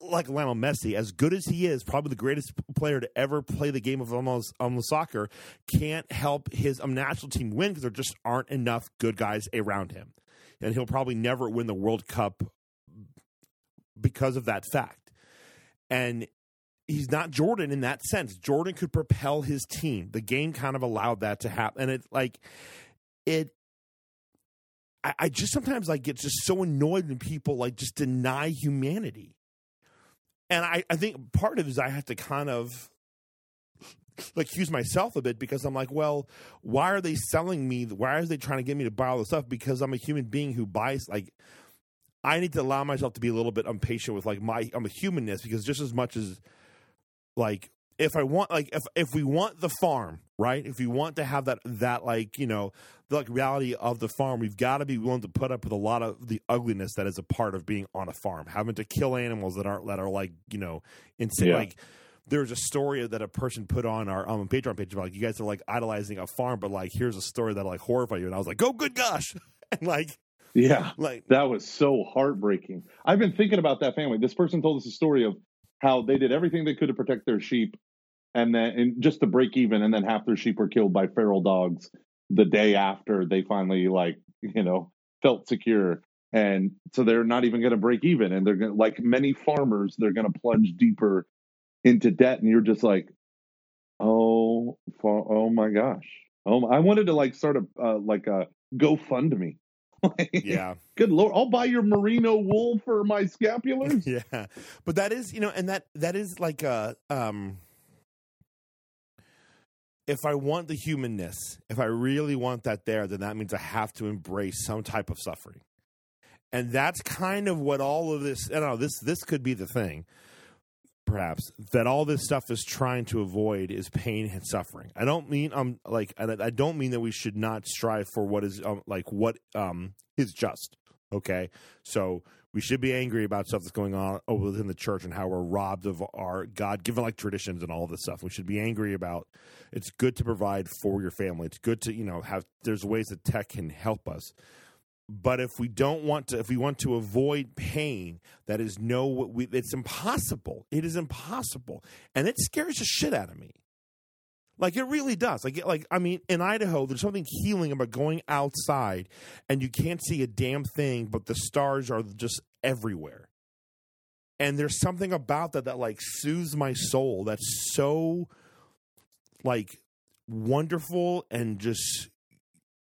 like Lionel Messi, as good as he is, probably the greatest player to ever play the game of almost um, soccer, can't help his um, national team win because there just aren't enough good guys around him, and he'll probably never win the World Cup because of that fact. And he's not Jordan in that sense. Jordan could propel his team. The game kind of allowed that to happen, and it like it I, I just sometimes like get just so annoyed when people like just deny humanity. And I, I think part of it is I have to kind of accuse myself a bit because I'm like, well, why are they selling me? Why are they trying to get me to buy all this stuff? Because I'm a human being who buys like I need to allow myself to be a little bit impatient with like my I'm a humanness because just as much as like if I want like if if we want the farm, right? If we want to have that that like, you know, the like reality of the farm, we've got to be willing to put up with a lot of the ugliness that is a part of being on a farm. Having to kill animals that aren't that are like, you know, insane Yeah. like there's a story that a person put on our um, Patreon page about like you guys are like idolizing a farm, but like here's a story that like horrify you, and I was like, oh good gosh, and like Yeah. like That was so heartbreaking. I've been thinking about that family. This person told us a story of how they did everything they could to protect their sheep and then and just to break even and then half their sheep were killed by feral dogs the day after they finally like, you know, felt secure. And so they're not even going to break even and they're going like many farmers they're going to plunge deeper into debt and you're just like oh fa- oh my gosh. Oh, I wanted to like start a uh, like a GoFundMe. yeah. Good lord, I'll buy your merino wool for my scapulars. yeah but that is you know and that that is like a um if i want the humanness if i really want that there then that means i have to embrace some type of suffering and that's kind of what all of this i don't know this this could be the thing perhaps that all this stuff is trying to avoid is pain and suffering i don't mean um like i, don't mean that we should not strive for what is um, like what um is just okay so we should be angry about stuff that's going on within the church and how we're robbed of our God given like traditions and all this stuff. We should be angry about it's good to provide for your family. It's good to, you know, have there's ways that tech can help us. But if we don't want to if we want to avoid pain, that is no we, it's impossible. It is impossible. And it scares the shit out of me. Like it really does. Like like I mean, in Idaho, there's something healing about going outside and you can't see a damn thing, but the stars are just everywhere. And there's something about that that like soothes my soul. That's so like wonderful and just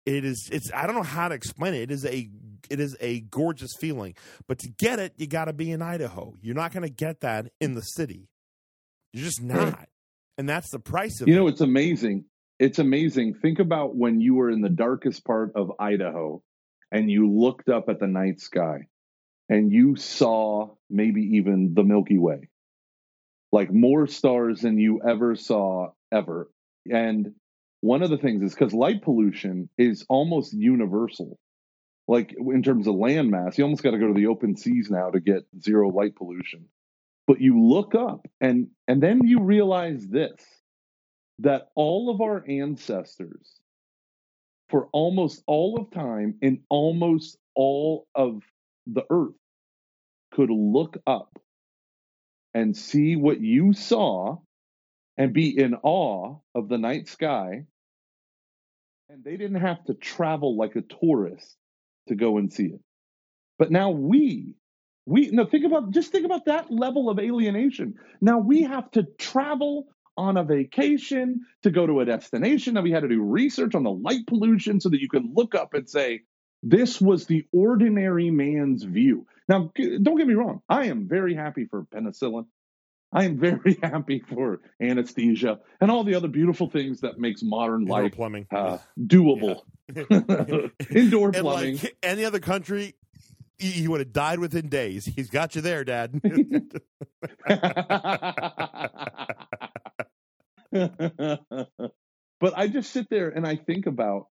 it is it's I don't know how to explain it. It is a it is a gorgeous feeling. But to get it, you got to be in Idaho. You're not going to get that in the city. You're just not. And that's the price of it. You it. know, it's amazing. It's amazing. Think about when you were in the darkest part of Idaho and you looked up at the night sky and you saw maybe even the Milky Way. Like more stars than you ever saw ever. And one of the things is because light pollution is almost universal. Like in terms of landmass, you almost got to go to the open seas now to get zero light pollution. But you look up and and then you realize this that all of our ancestors for almost all of time in almost all of the earth could look up and see what you saw and be in awe of the night sky and they didn't have to travel like a tourist to go and see it. But now we we no think about just think about that level of alienation. Now we have to travel on a vacation to go to a destination. That we had to do research on the light pollution so that you can look up and say this was the ordinary man's view. Now don't get me wrong i am very happy for penicillin i am very happy for anesthesia and all the other beautiful things that makes modern Indoor life plumbing. uh, doable indoor and plumbing like any other country, he, he would have died within days. He's got you there, Dad. but I just sit there and I think about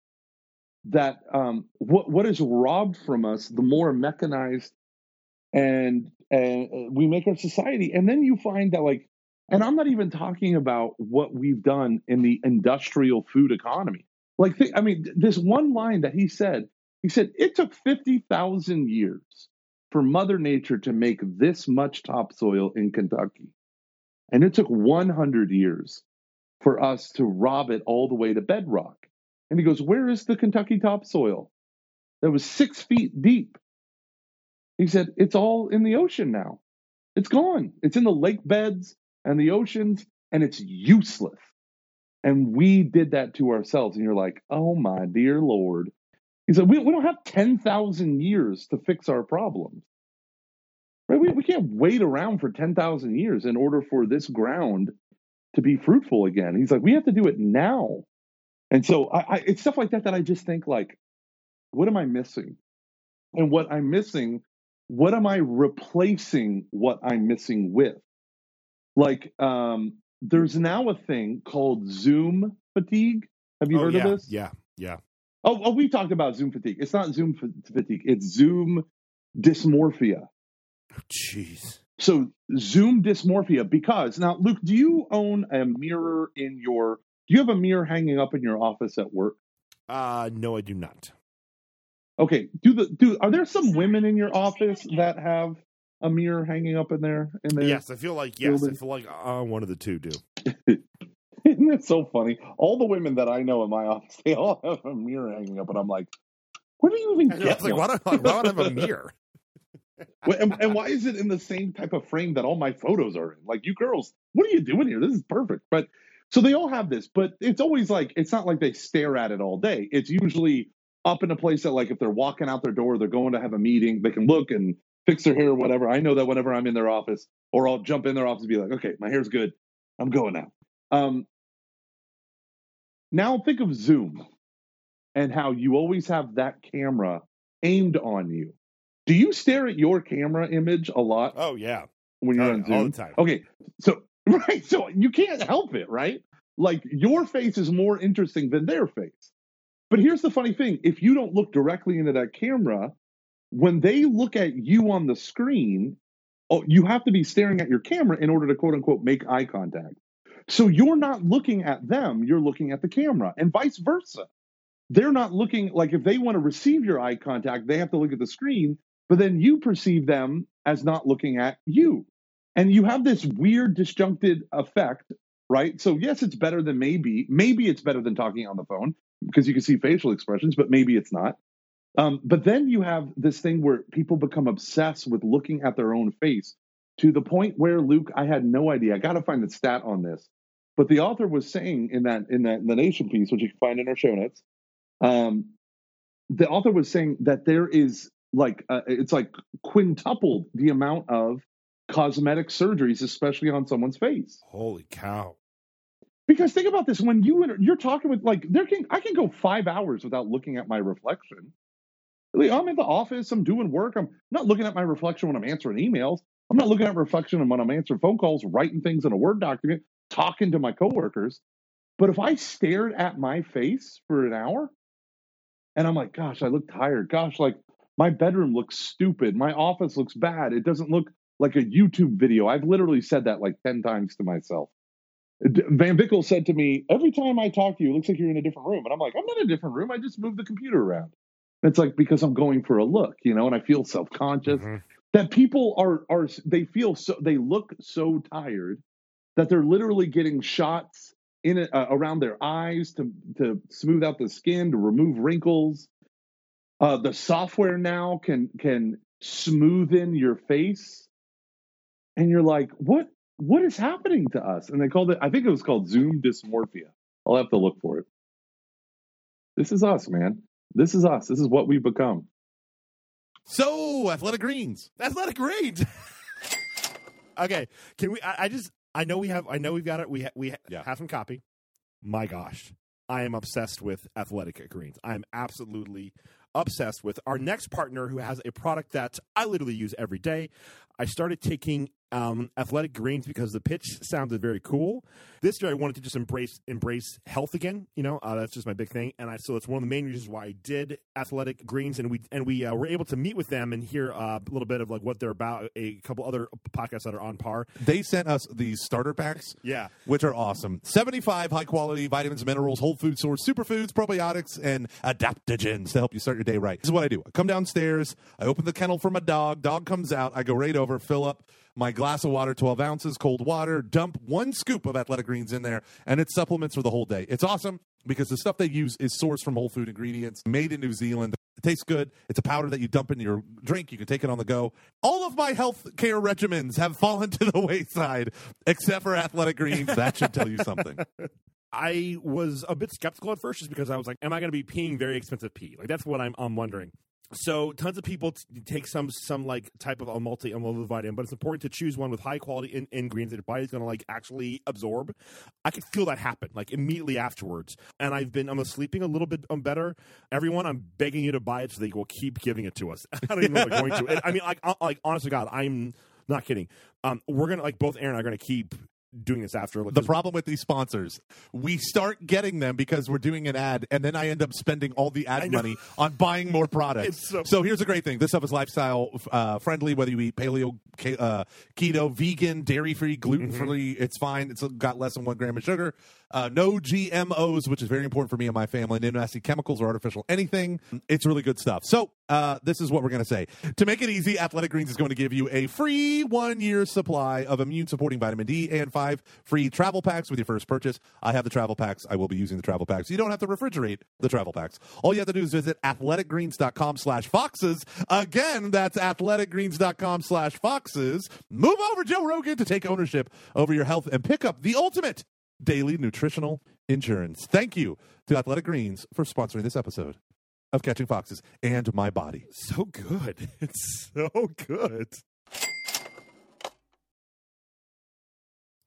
that um, what what is robbed from us the more mechanized and and uh, we make our society and then you find that like and I'm not even talking about what we've done in the industrial food economy like thi- I mean this one line that he said he said it took 50,000 years for Mother Nature to make this much topsoil in Kentucky. And it took 100 years for us to rob it all the way to bedrock. And he goes, Where is the Kentucky topsoil? That was six feet deep. He said, It's all in the ocean now. It's gone. It's in the lake beds and the oceans, and it's useless. And we did that to ourselves. And you're like, Oh my dear Lord. He said, We, we don't have 10,000 years to fix our problems. Right? We, we can't wait around for 10,000 years in order for this ground to be fruitful again. He's like, We have to do it now. And so I, I, it's stuff like that that I just think like, what am I missing? And what I'm missing, what am I replacing what I'm missing with? Like, um, there's now a thing called Zoom fatigue. Have you oh, heard yeah, of this? Yeah, yeah. Oh, oh, we talked about Zoom fatigue. It's not Zoom fatigue. It's Zoom dysmorphia. Jeez. So Zoom dysmorphia because now, Luke, do you own a mirror in your? Do you have a mirror hanging up in your office at work? Uh no, I do not. Okay. Do the do? Are there some women in your office that have a mirror hanging up in there? In there? Yes, I feel like yes, I feel like uh, one of the two do. Isn't it so funny? All the women that I know in my office, they all have a mirror hanging up, and I'm like, where do you even I know, get it's like why don't, why don't I have a mirror? And, and why is it in the same type of frame that all my photos are in? Like, you girls, what are you doing here? This is perfect. But so they all have this, but it's always like, it's not like they stare at it all day. It's usually up in a place that, like, if they're walking out their door, they're going to have a meeting, they can look and fix their hair or whatever. I know that whenever I'm in their office, or I'll jump in their office and be like, okay, my hair's good. I'm going now. Um, now think of Zoom and how you always have that camera aimed on you. Do you stare at your camera image a lot Oh yeah, when you're Oh, on yeah, all Zoom? the time. Okay, so right, so you can't help it, right? Like your face is more interesting than their face. But here's the funny thing: if you don't look directly into that camera, when they look at you on the screen, oh, you have to be staring at your camera in order to quote unquote make eye contact. So you're not looking at them; you're looking at the camera, and vice versa. They're not looking like if they want to receive your eye contact, they have to look at the screen, but then you perceive them as not looking at you. And you have this weird disjuncted effect, right? So, yes, it's better than maybe. Maybe it's better than talking on the phone because you can see facial expressions, but maybe it's not. Um, but then you have this thing where people become obsessed with looking at their own face to the point where Luke, I had no idea. I got to find the stat on this, but the author was saying in that in that the Nation piece, which you can find in our show notes, um, the author was saying that there is like uh, it's like quintupled the amount of cosmetic surgeries, especially on someone's face. holy cow! Because think about this: when you you're talking with like there can I can go five hours without looking at my reflection. Like, I'm at the office, I'm doing work. I'm not looking at my reflection when I'm answering emails. I'm not looking at reflection when I'm answering phone calls, writing things in a Word document, talking to my coworkers. But if I stared at my face for an hour, and I'm like, gosh, I look tired. Gosh, like my bedroom looks stupid. My office looks bad. It doesn't look like a YouTube video. I've literally said that like 10 times to myself. Van Vickle said to me, Every time I talk to you, it looks like you're in a different room. And I'm like, I'm not in a different room. I just moved the computer around. It's like because I'm going for a look, you know, and I feel self conscious Mhm. that people are are they feel so they look so tired that they're literally getting shots in uh, around their eyes to to smooth out the skin to remove wrinkles. Uh, the software now can can smoothen your face, and you're like, what what is happening to us? And they called it. I think it was called Zoom dysmorphia. I'll have to look for it. This is us, man. This is us. This is what we've become. So, Athletic Greens. Athletic greens. okay, can we? I, I just I know we have I know we've got it. We ha, we ha, Yeah. have some copy. My gosh, I am obsessed with Athletic Greens. I am absolutely obsessed with our next partner who has a product that I literally use every day. I started taking Um, Athletic Greens because the pitch sounded very cool. This year I wanted to just embrace embrace health again. You know, uh, that's just my big thing, and I so it's one of the main reasons why I did Athletic Greens, and we and we uh, were able to meet with them and hear uh, a little bit of like what they're about. A couple other podcasts that are on par. They sent us these starter packs. Yeah. which are awesome. 75 high quality vitamins, minerals, whole food source, superfoods, probiotics, and adaptogens to help you start your day right. This is what I do. I come downstairs, I open the kennel for my dog, dog comes out, I go right over, fill up my glass of water, 12 ounces, cold water, dump one scoop of athletic greens in there, and it's supplements for the whole day. It's awesome because the stuff they use is sourced from whole food ingredients, made in New Zealand. It tastes good. It's a powder that you dump in your drink. You can take it on the go. All of my health care regimens have fallen to the wayside, except for athletic greens. That should tell you something. I was a bit skeptical at first just because I was like, am I going to be peeing very expensive pee? Like that's what I'm I'm wondering. So tons of people t- take some some like type of a multi a multivitamin, but it's important to choose one with high quality in- ingredients that your body's going to like actually absorb. I could feel that happen like immediately afterwards, and I've been I'm sleeping a little bit um, better. Everyone, I'm begging you to buy it so they will keep giving it to us. I don't even know if they're going to. I mean, like uh, like honest to God, I'm not kidding. Um, we're gonna like both Aaron and I are gonna keep doing this after. The problem with these sponsors, we start getting them because we're doing an ad, and then I end up spending all the ad money on buying more products. So- so, here's a great thing: this stuff is lifestyle uh, friendly. Whether you eat paleo, ke- uh, keto, vegan, dairy free, gluten free, it's fine. It's got less than one gram of sugar. Uh, no GMOs, which is very important for me and my family. No nasty chemicals or artificial anything. It's really good stuff. So uh, this is what we're going to say. To make it easy, Athletic Greens is going to give you a free one year supply of immune supporting vitamin D and five free travel packs with your first purchase. I have the travel packs. I will be using the travel packs. You don't have to refrigerate the travel packs. All you have to do is visit athleticgreens.com slash foxes. Again, that's athleticgreens.com slash foxes. Move over, Joe Rogan, to take ownership over your health and pick up the ultimate daily nutritional insurance. Thank you to Athletic Greens for sponsoring this episode of Catching Foxes and My Body. so good. It's so good.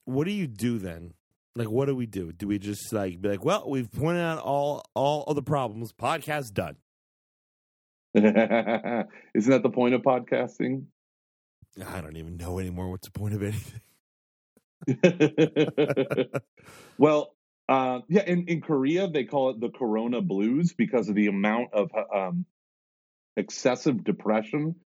What do you do then? Like, what do we do? Do we just like be like, well, we've pointed out all all of the problems. Podcast done. Isn't that the point of podcasting? I don't even know anymore. What's the point of anything? well, uh, yeah, in, in Korea they call it the Corona blues because of the amount of um, excessive depression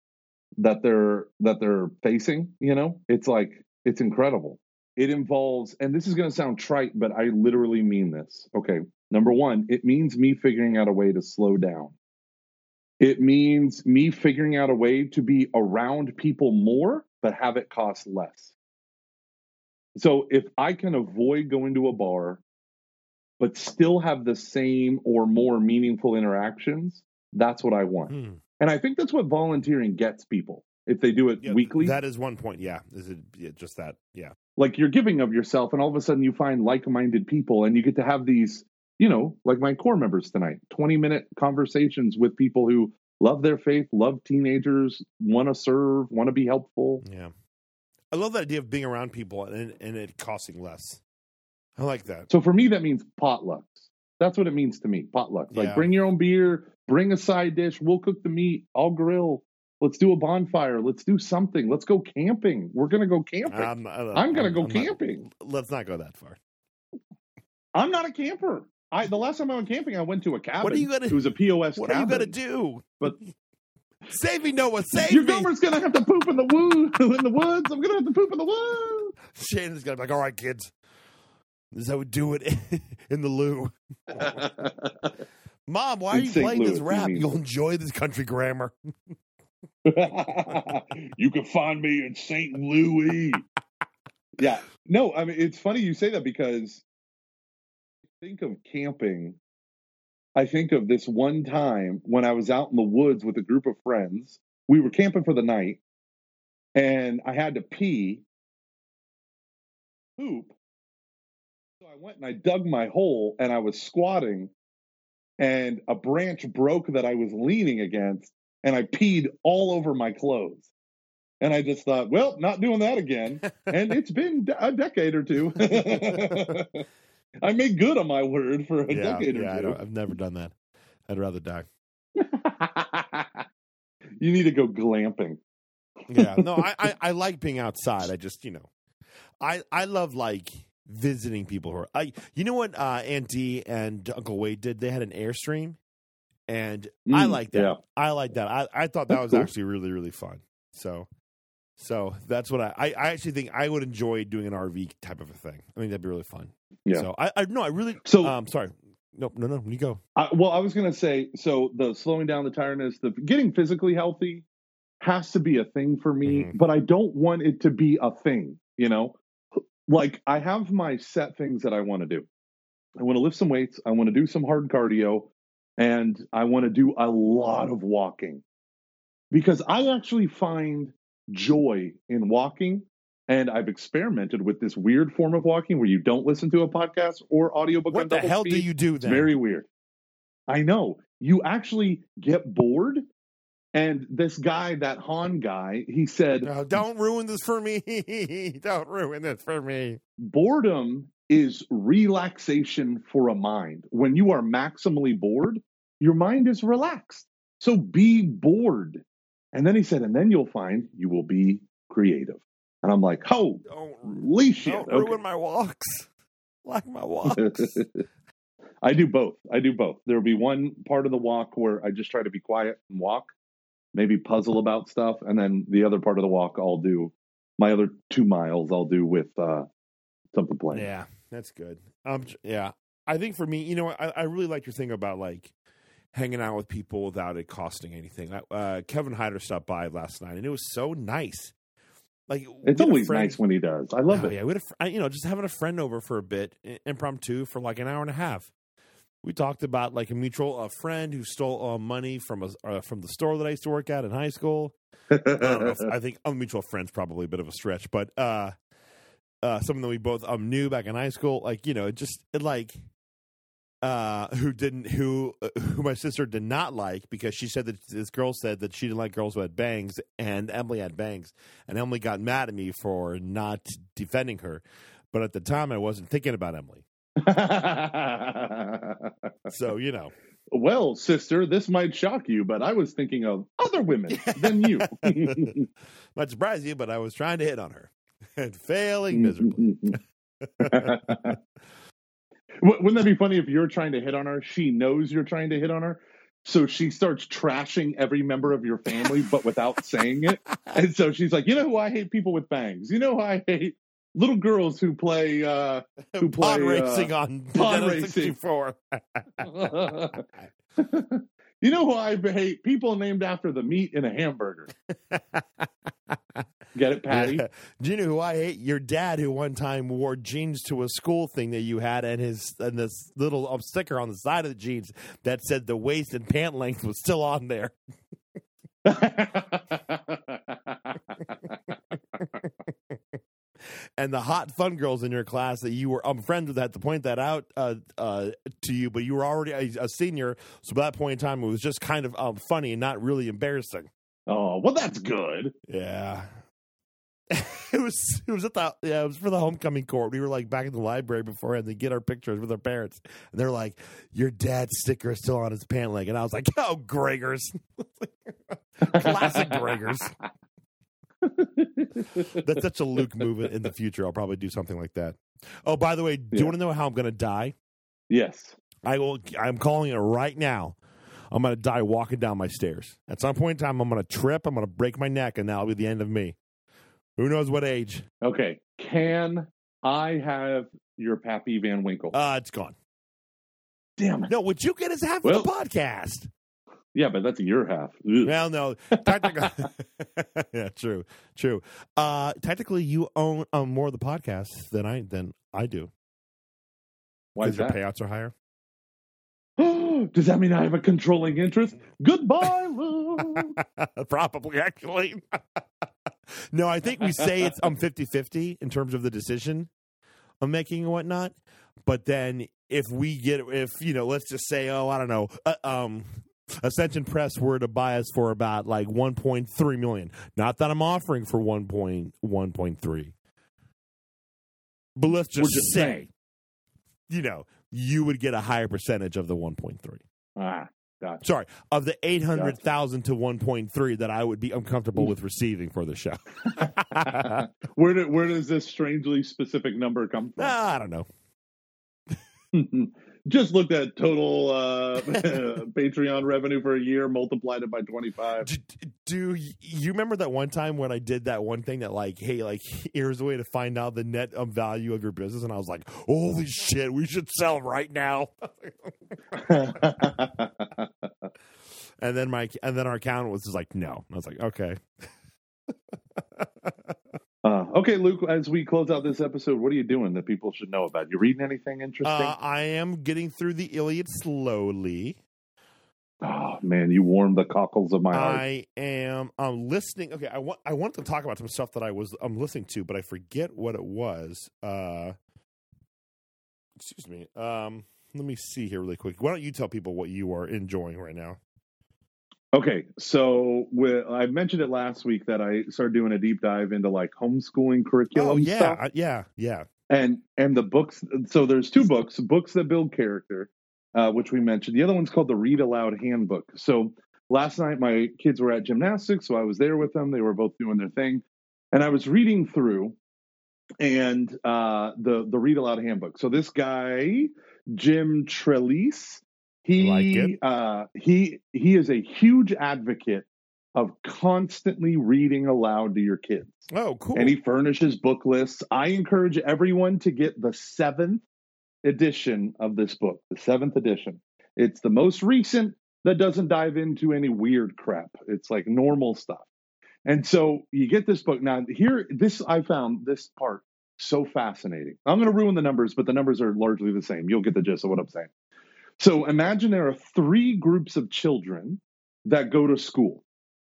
that they're that they're facing. You know, it's like it's incredible. It involves, and this is going to sound trite, but I literally mean this. Okay, number one, it means me figuring out a way to slow down. It means me figuring out a way to be around people more, but have it cost less. So if I can avoid going to a bar, but still have the same or more meaningful interactions, that's what I want. Hmm. And I think that's what volunteering gets people if they do it Yeah, weekly. That is one point. Yeah. Is it yeah, just that? Yeah. like you're giving of yourself, and all of a sudden you find like minded people, and you get to have these, you know, like my core members tonight 20 minute conversations with people who love their faith, love teenagers, want to serve, want to be helpful. Yeah. I love that idea of being around people and and it costing less. I like that. So for me, that means potlucks. That's what it means to me. Potlucks. Like Yeah. bring your own beer, bring a side dish. We'll cook the meat. I'll grill. Let's do a bonfire. Let's do something. Let's go camping. We're gonna go camping. I'm, I'm gonna go not- camping. let's not go that far. I'm not a camper. I the last time I went camping, I went to a cabin. What are you gonna- It was a POS. What are you gonna do? But- save me, Noah. Save me. Your me. Gomer's gonna have to poop in the woo in the woods. I'm gonna have to poop in the woods. Shannon's gonna be like, "All right, kids, this is how we do it in the loo." Mom, why are you St. playing Louis, this rap? You'll enjoy this country grammar. you can find me in St. Louis. yeah. No, I mean it's funny you say that because think of camping. I think of this one time when I was out in the woods with a group of friends. We were camping for the night and I had to pee, poop. So I went and I dug my hole and I was squatting and a branch broke that I was leaning against and I peed all over my clothes. And I just thought, well, not doing that again. and it's been a decade or two. I made good on my word for a yeah, decade yeah. I or don't, I've never done that. I'd rather die. you need to go glamping. yeah, no, I, I I like being outside. I just you know, I I love like visiting people who are. I you know what uh, Aunt D and Uncle Wade did? They had an airstream, and I Mm, like that. yeah. I like that. I I thought that That's was cool. actually really really fun. So. So that's what I, I. I actually think I would enjoy doing an RV type of a thing. I think that'd be really fun. Yeah. So I, I no, I really. So- um, sorry. No, no, no. You go. I, well, I was going to say, so the slowing down the tiredness, the getting physically healthy has to be a thing for me, Mhm. but I don't want it to be a thing, you know? Like I have my set things that I want to do. I want to lift some weights, I want to do some hard cardio, and I want to do a lot of walking. Because I actually find joy in walking and I've experimented with this weird form of walking where you don't listen to a podcast or audiobook on What the hell do you do It's very weird. I know. You actually get bored. And this guy, that Han guy, he said, No, don't ruin this for me. don't ruin this for me. boredom is relaxation for a mind. When you are maximally bored, your mind is relaxed. So be bored. And then he said, and then you'll find you will be creative. And I'm like, oh, Don't, holy shit. don't okay. ruin my walks. Like my walks. I do both. I do both. There will be one part of the walk where I just try to be quiet and walk, maybe puzzle about stuff, and then the other part of the walk I'll do. My other two miles I'll do with uh, something playing. yeah, that's good. Um, yeah, I think for me, you know, I, I really like your thing about like hanging out with people without it costing anything. Uh, Kevin Hyder stopped by last night, and it was so nice. Like It's always nice when he does. I love Oh, it. Yeah, we had a, you know, just having a friend over for a bit, impromptu, for like an hour and a half. We talked about like a mutual a friend who stole uh, money from a uh, from the store that I used to work at in high school. I. If, I think a mutual friend's probably a bit of a stretch, but uh, uh, someone that we both um, knew back in high school. Like you know, it just it like uh, who didn't who uh, who my sister did not like because she said that this girl said that she didn't like girls who had bangs, and Emily had bangs, and Emily got mad at me for not defending her. But at the time, I wasn't thinking about Emily, so you know. well, sister, this might shock you, but I was thinking of other women than you. Might surprise you, but I was trying to hit on her and failing miserably. Wou- Wouldn't that be funny if you're trying to hit on her? She knows you're trying to hit on her. So she starts trashing every member of your family, but without saying it. And so she's like, you know who I hate? People with bangs. You know who I hate? Little girls who play uh Who pod play, uh, racing on pod racing. 64. You know who I hate? People named after the meat in a hamburger. Get it, Patty? Yeah. Do you know who I hate? Your dad, who one time wore jeans to a school thing that you had, and his and this little um, sticker on the side of the jeans that said the waist and pant length was still on there. And the hot fun girls in your class that you were um, friends with had to point that out uh, uh, to you, but you were already a, a senior, so by that point in time, it was just kind of um, funny and not really embarrassing. oh, well, that's good. Yeah. it was it was at the yeah it was for the homecoming court. We were like back in the library beforehand to get our pictures with our parents, and they're like, "Your dad's sticker is still on his pant leg," and I was like, "Oh, Gregors, classic Gregors." That's such a Luke move in the future. I'll probably do something like that. Oh, by the way, do you want to know how I'm going to die? Yes. I will. I'm calling it right now. I'm going to die walking down my stairs. At some point in time, I'm going to trip. I'm going to break my neck, and that'll be the end of me. Who knows what age? Okay. Can I have your Pappy Van Winkle? Uh, it's gone. Damn it. No, what you get is half Well- of the podcast. Yeah, but that's your half. Ugh. Well, no, technically, yeah, true, true. Uh, technically, you own um, more of the podcast than I than I do Why is your payouts are higher. Does that mean I have a controlling interest? Goodbye, Lou. Probably, actually. no, I think we say it's um 50-50 in terms of the decision I'm making and whatnot. But then if we get, if, you know, let's just say, oh, I don't know, uh, um, Ascension Press were to buy us for about like 1.3 million. Not that I'm offering for 1.1.3. But let's just, just say, saying. you know, you would get a higher percentage of the 1.3. ah, Gotcha. Sorry, of the eight hundred thousand to one point three that I would be uncomfortable with receiving for the show. where do, where does this strangely specific number come from? Ah, I don't know. Just looked at total uh, Patreon revenue for a year, multiplied it by twenty five. Do, do you remember that one time when I did that one thing that like, hey, like here's a way to find out the net value of your business, and I was like, holy shit, we should sell right now. And then my and then our accountant was just like, no. I was like, okay. Uh, okay, Luke. As we close out this episode, what are you doing that people should know about? You reading anything interesting? Uh, I am getting through the Iliad slowly. Oh man, you warmed the cockles of my heart. I am um, listening. Okay, I want I wanted to talk about some stuff that I was I'm listening to, but I forget what it was. Uh, excuse me. Um, let me see here really quick. Why don't you tell people what you are enjoying right now? Okay, so with, I mentioned it last week that I started doing a deep dive into like homeschooling curriculum. Oh yeah, stuff. Yeah, yeah. and and the books. So there's two books: books that build character, uh, which we mentioned. The other one's called the Read Aloud Handbook. So last night my kids were at gymnastics, so I was there with them. They were both doing their thing, and I was reading through and uh, the the Read Aloud Handbook. So this guy Jim Trelease, he Like it. uh, he he is a huge advocate of constantly reading aloud to your kids Oh, cool. and he furnishes book lists. I encourage everyone to get the seventh edition of this book, the seventh edition. It's the most recent that doesn't dive into any weird crap. It's like normal stuff. And so you get this book. Now, here, this, I found this part so fascinating. I'm going to ruin the numbers, but the numbers are largely the same. You'll get the gist of what I'm saying. So imagine there are three groups of children that go to school.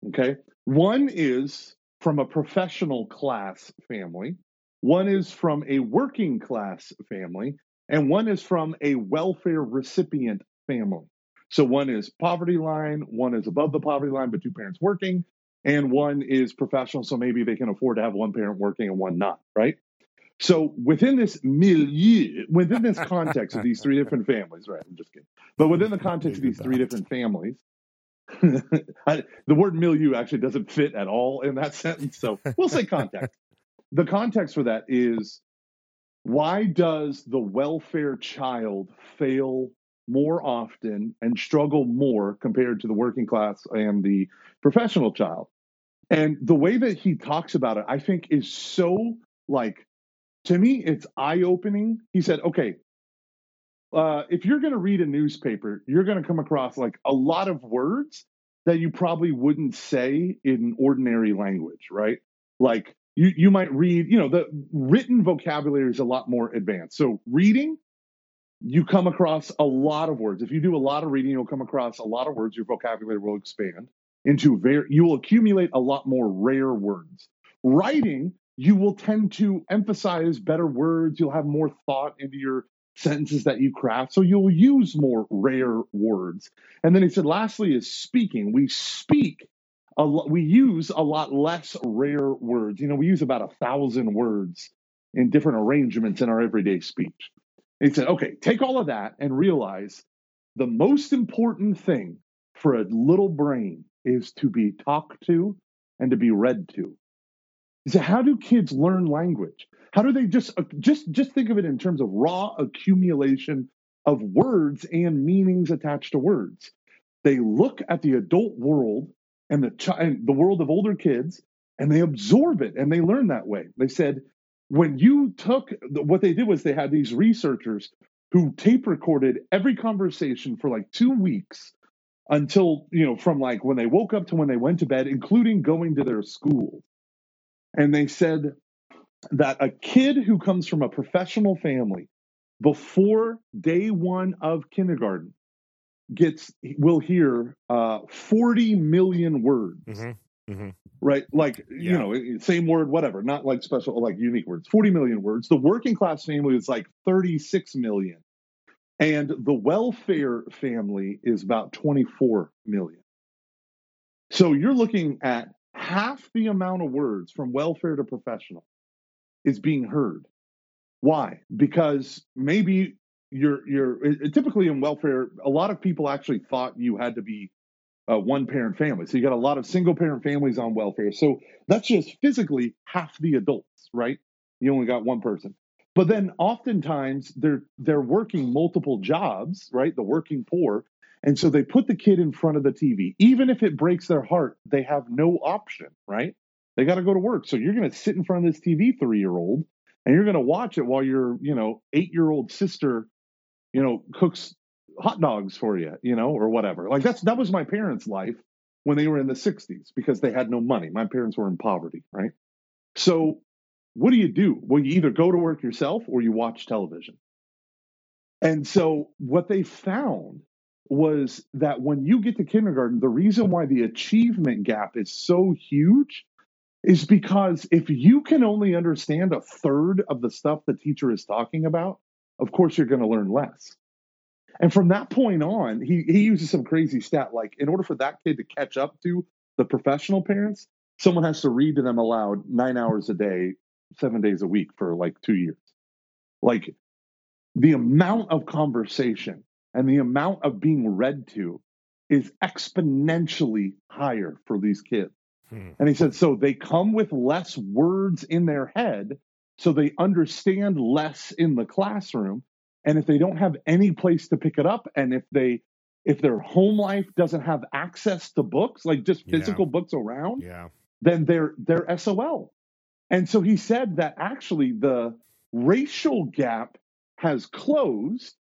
Okay. One is from a professional class family, one is from a working class family, and one is from a welfare recipient family. So one is poverty line, one is above the poverty line, but two parents working, and one is professional. So maybe they can afford to have one parent working and one not, right? So within this milieu, within this context of these three different families, right? I'm just kidding. But within the context of these three different families, I, the word milieu actually doesn't fit at all in that sentence. So we'll say context. the context for that is why does the welfare child fail more often and struggle more compared to the working class and the professional child? And the way that he talks about it, I think, is so like to me, it's eye opening. He said, okay, uh, if you're going to read a newspaper, you're going to come across like a lot of words that you probably wouldn't say in ordinary language, right? Like you, you might read, you know, the written vocabulary is a lot more advanced. So reading, you come across a lot of words. If you do a lot of reading, you'll come across a lot of words. Your vocabulary will expand into very, you will accumulate a lot more rare words. Writing, you will tend to emphasize better words. You'll have more thought into your sentences that you craft. So you'll use more rare words. And then he said, lastly, is speaking. We speak a lot, we use a lot less rare words. You know, we use about a thousand words in different arrangements in our everyday speech. He said, okay, take all of that and realize the most important thing for a little brain is to be talked to and to be read to. Said, how do kids learn language? How do they just uh, just just think of it in terms of raw accumulation of words and meanings attached to words? They look at the adult world and the chi- and the world of older kids, and they absorb it and they learn that way. They said when you took what they did was they had these researchers who tape recorded every conversation for like two weeks until you know from like when they woke up to when they went to bed, including going to their school. And they said that a kid who comes from a professional family before day one of kindergarten gets will hear uh, 40 million words. Mhm, mhm. right? Like Yeah. you know same word whatever. Not like special like unique words. 40 million words. The working class family is like 36 million. And the welfare family is about 24 million. So you're looking at half the amount of words from welfare to professional is being heard why because maybe you're you're typically in welfare. A lot of people actually thought you had to be a one parent family, so you got a lot of single parent families on welfare. So that's just physically half the adults, right? You only got one person. But then oftentimes they're they're working multiple jobs, right? The working poor. And so they put the kid in front of the TV. Even if it breaks their heart, they have no option, right? They got to go to work. So you're going to sit in front of this TV, three year old, and you're going to watch it while your, you know, eight year old sister, you know, cooks hot dogs for you, you know, or whatever. Like that's that was my parents' life when they were in the 60s because they had no money. My parents were in poverty, right? So what do you do? Well, you either go to work yourself or you watch television. And so what they found was that when you get to kindergarten, the reason why the achievement gap is so huge is because if you can only understand a third of the stuff the teacher is talking about, of course you're going to learn less. And from that point on, he, he uses some crazy stat like in order for that kid to catch up to the professional parents, someone has to read to them aloud nine hours a day, seven days a week for like two years. Like the amount of conversation and the amount of being read to is exponentially higher for these kids. Hmm. And he said, so they come with less words in their head, so they understand less in the classroom. And if they don't have any place to pick it up, and if they if their home life doesn't have access to books, like just Yeah. physical books around, Yeah. then they're they're SOL. And so he said that actually the racial gap has closed,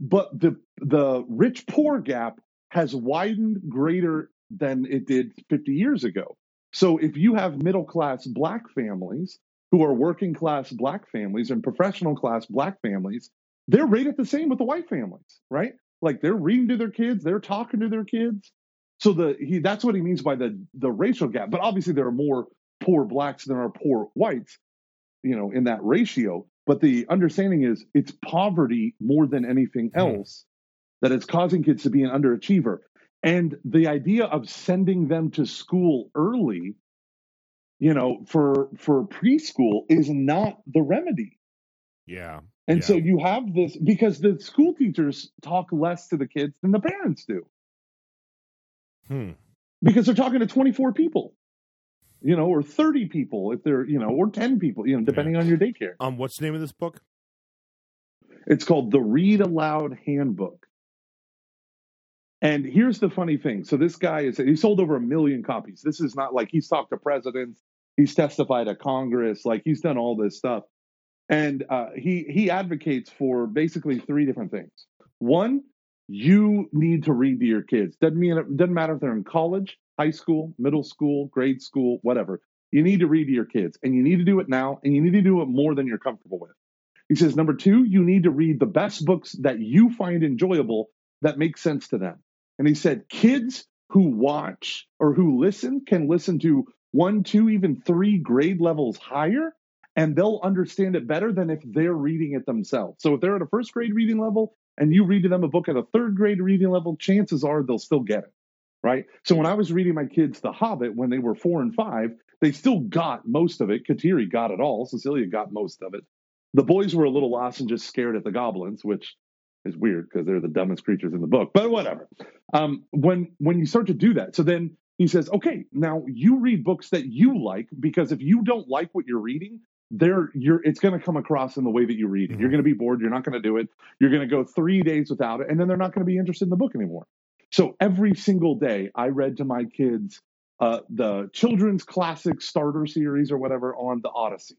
but the the rich poor gap has widened greater than it did 50 years ago. So if you have middle class black families who are working class black families and professional class black families, they're rated the same with the white families, right? Like they're reading to their kids, they're talking to their kids. So the he that's what he means by the the racial gap. But obviously there are more poor blacks than are poor whites, you know, in that ratio. But the understanding is it's poverty more than anything Hmm. else that is causing kids to be an underachiever. And the idea of sending them to school early, you know, for for preschool is not the remedy. Yeah. And Yeah. so you have this because the school teachers talk less to the kids than the parents do Hmm. because they're talking to 24 people, you know, or 30 people if they're, you know, or 10 people, you know, depending on your daycare. Um, what's the name of this book? It's called the Read Aloud Handbook. And here's the funny thing. So this guy is he sold over a million copies. This is not like he's talked to presidents, he's testified at Congress, like he's done all this stuff. And uh, he he advocates for basically three different things. One, you need to read to your kids. Doesn't mean it doesn't matter if they're in college, high school, middle school, grade school, whatever. You need to read to your kids, and you need to do it now, and you need to do it more than you're comfortable with. He says, number two, you need to read the best books that you find enjoyable that make sense to them. And he said, kids who watch or who listen can listen to one, two, even three grade levels higher, and they'll understand it better than if they're reading it themselves. So if they're at a first grade reading level and you read to them a book at a third grade reading level, chances are they'll still get it. Right. So when I was reading my kids The Hobbit when they were four and five, they still got most of it. Kateri got it all. Cecilia got most of it. The boys were a little lost and just scared at the goblins, which is weird because they're the dumbest creatures in the book. But whatever. Um, when when you start to do that, so then he says, okay, now you read books that you like because if you don't like what you're reading, there you're it's going to come across in the way that you read it. You're Mhm. going to be bored. You're not going to do it. You're going to go three days without it, and then they're not going to be interested in the book anymore. So every single day, I read to my kids uh, the children's classic starter series or whatever on the Odyssey,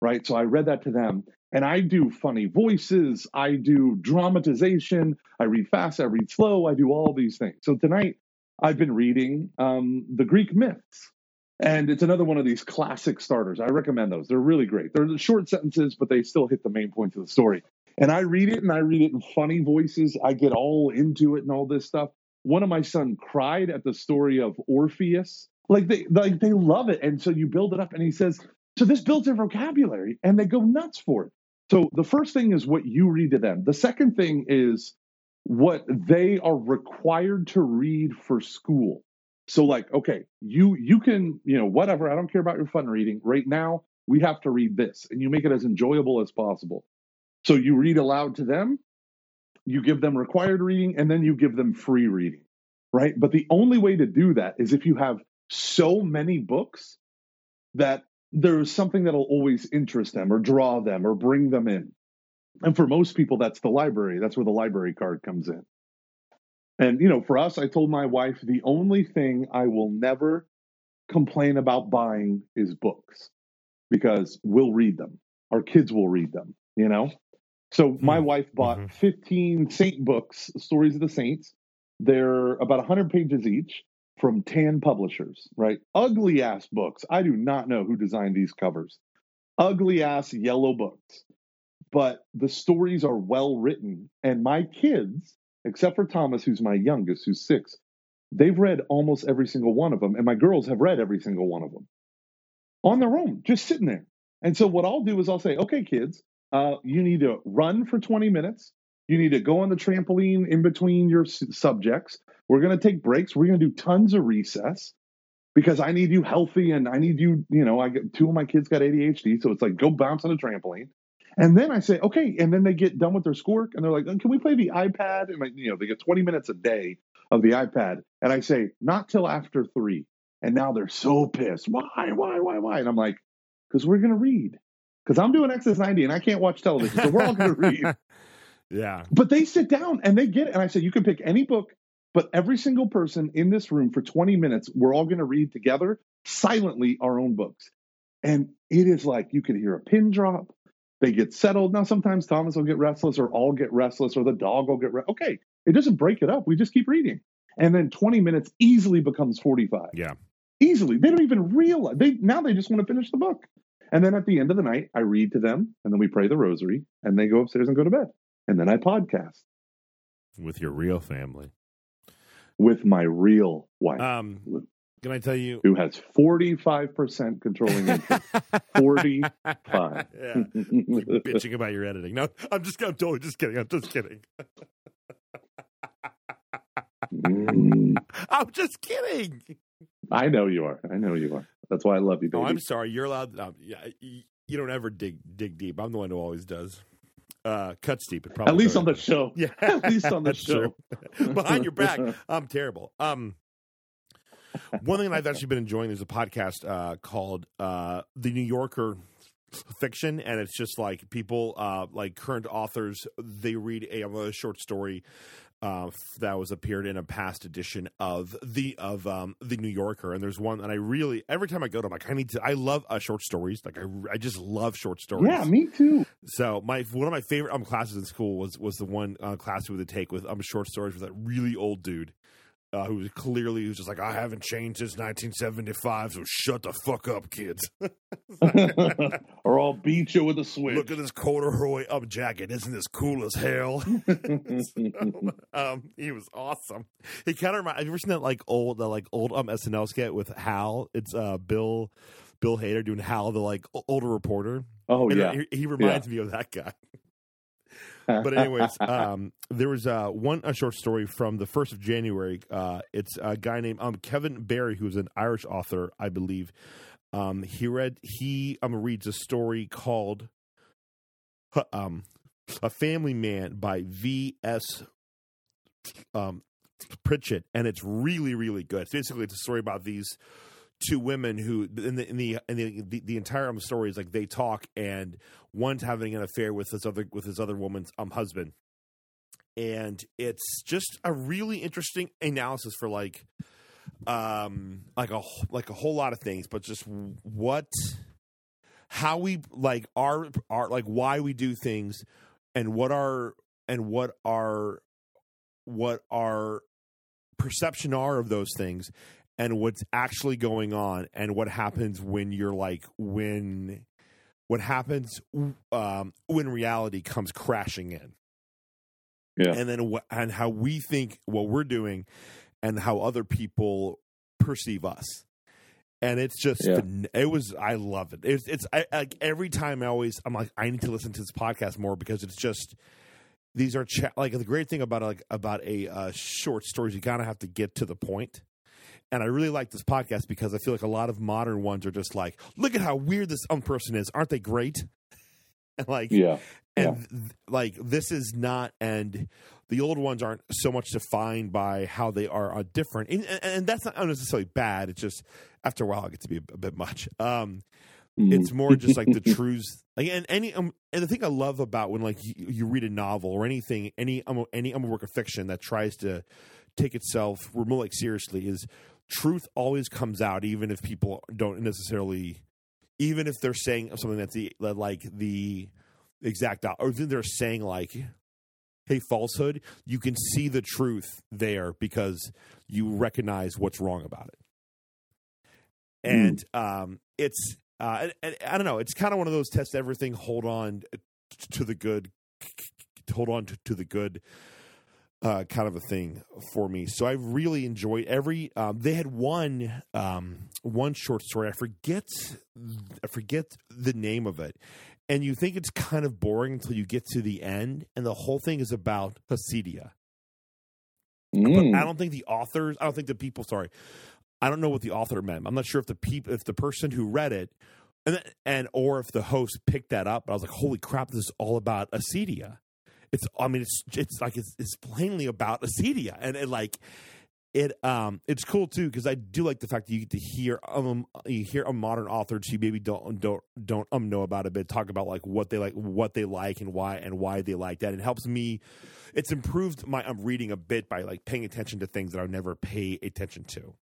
right? So I read that to them, and I do funny voices, I do dramatization, I read fast, I read slow, I do all these things. So tonight, I've been reading um, the Greek myths. And it's another one of these classic starters. I recommend those. They're really great. They're short sentences, but they still hit the main points of the story. And I read it and I read it in funny voices. I get all into it and all this stuff. One of my son cried at the story of Orpheus. Like they like they love it. And so you build it up and he says, So this builds their vocabulary and they go nuts for it. So the first thing is what you read to them. The second thing is what they are required to read for school. So like, okay, you you can, you know, whatever, I don't care about your fun reading. Right now, we have to read this and you make it as enjoyable as possible. So you read aloud to them, you give them required reading, and then you give them free reading, right? But the only way to do that is if you have so many books that there's something that'll always interest them or draw them or bring them in. And for most people, that's the library. That's where the library card comes in. And, you know, for us, I told my wife the only thing I will never complain about buying is books because we'll read them. Our kids will read them, you know? So my Mm. wife bought Mhm. 15 saint books, Stories of the Saints. They're about 100 pages each from Tan Publishers, right? Ugly ass books. I do not know who designed these covers. Ugly ass yellow books. But the stories are well written. And my kids, except for Thomas, who's my youngest, who's six, they've read almost every single one of them. And my girls have read every single one of them on their own, just sitting there. And so what I'll do is I'll say, okay, kids, uh, you need to run for 20 minutes. You need to go on the trampoline in between your s- subjects. We're going to take breaks. We're going to do tons of recess because I need you healthy and I need you, you know, I get two of my kids got ADHD. So it's like, go bounce on the trampoline. And then I say, okay. And then they get done with their schoolwork and they're like, can we play the iPad? And you know, they get 20 minutes a day of the iPad. And I say, not till after three. And now they're so pissed. Why, why, why, why? And I'm like, because we're going to read. Because I'm doing XS90 and I can't watch television. So we're all going to read. yeah. But they sit down and they get it. And I said, you can pick any book, but every single person in this room for 20 minutes, we're all going to read together silently our own books. And it is like you could hear a pin drop. They get settled. Now, sometimes Thomas will get restless or I'll get restless or the dog will get, re- okay. It doesn't break it up. We just keep reading. And then 20 minutes easily becomes 45 Yeah. easily. They don't even realize they now they just want to finish the book. And then at the end of the night, I read to them, and then we pray the rosary, and they go upstairs and go to bed. And then I podcast With your real family. with my real wife, Um, can I tell you? who has forty five percent controlling interest. Forty five. yeah. Bitching about your editing. No, I'm just. I'm totally just kidding. I'm just kidding. Mm, I'm just kidding. I know you are. I know you are. That's why I love you, Oh, baby. I'm sorry. You're allowed. Um, yeah, you don't ever dig dig deep. I'm the one who always does. Uh, cuts deep. It probably At least on the show. Yeah, At least on the show. Behind your back, I'm terrible. Um, one thing I've actually been enjoying is a podcast uh, called uh, The New Yorker Fiction, and it's just like people, uh, like current authors, they read a, a short story. Uh, that was appeared in a past edition of the of um, the New Yorker, and there's one that I really every time I go to, I'm like, I need to. I love uh, short stories. Like I, I just love short stories. Yeah, me too. So my one of my favorite um, classes in school was was the one uh, class we would take with um short stories with that really old dude uh, who was clearly was just like I haven't changed since 1975, so shut the fuck up, kids. or I'll beat you with a switch. Look at this corduroy up jacket, isn't this cool as hell? um, he was awesome. He kind of remind. Have you ever seen that like old that like old um SNL skit with Hal? It's uh Bill Bill Hader doing Hal, the like older reporter. oh And yeah. he, he reminds me of that guy. but anyways, um, there was uh, one a short story from the first of January. Uh, it's a guy named um, Kevin Barry, who's an Irish author, I believe. Um, he read he um, reads a story called um, "A Family Man" by V. S. Um, Pritchett, and it's really really good. Basically, it's a story about these two women who in the in the in the, the, the entire um, story is like they talk and one's having an affair with this other with his other woman's um husband. And it's just a really interesting analysis for like um like a like a whole lot of things but just what how we like our our like why we do things and what our and what our what our perception are of those things and what's actually going on and what happens when you're like when what happens um, when reality comes crashing in Yeah. and then what and how we think what we're doing and how other people perceive us and it's just Yeah. it was i love it it's it's I, like every time i always i'm like i need to listen to this podcast more because it's just these are cha- like the great thing about like about a uh, short stories you kind of have to get to the point and I really like this podcast because I feel like a lot of modern ones are just like, look at how weird this um person is. Aren't they great? and like Yeah. and th- like this is not and the old ones aren't so much defined by how they are uh, different and, and, and that's not necessarily bad it's just after a while it gets to be a, a bit much um Mhm. it's more just like the truths like and any um, and the thing i love about when like you, you read a novel or anything any um, any um, work of fiction that tries to take itself remote like seriously is truth always comes out even if people don't necessarily even if they're saying something that's the that, like the exact or then they're saying like hey falsehood you can see the truth there because you recognize what's wrong about it. And um it's uh and, and i don't know it's kind of one of those test everything hold on to the good hold on to, to the good uh, kind of a thing for me. So I really enjoyed every. Um, they had one um, one short story. I forget I forget the name of it, and you think it's kind of boring until you get to the end, and the whole thing is about Acedia. Mm. But I don't think the authors. I don't think the people. Sorry, I don't know what the author meant. I'm not sure if the people, if the person who read it, and and or if the host picked that up. But I was like, holy crap, this is all about Acedia. It's. I mean, it's it's like it's it's plainly about Acedia, and it like it um it's cool too because I do like the fact that you get to hear um you hear a modern author who maybe don't don't don't um know about a bit talk about like what they like what they like and why and why they like that. It helps me. It's improved my um, reading a bit by like paying attention to things that I never pay attention to.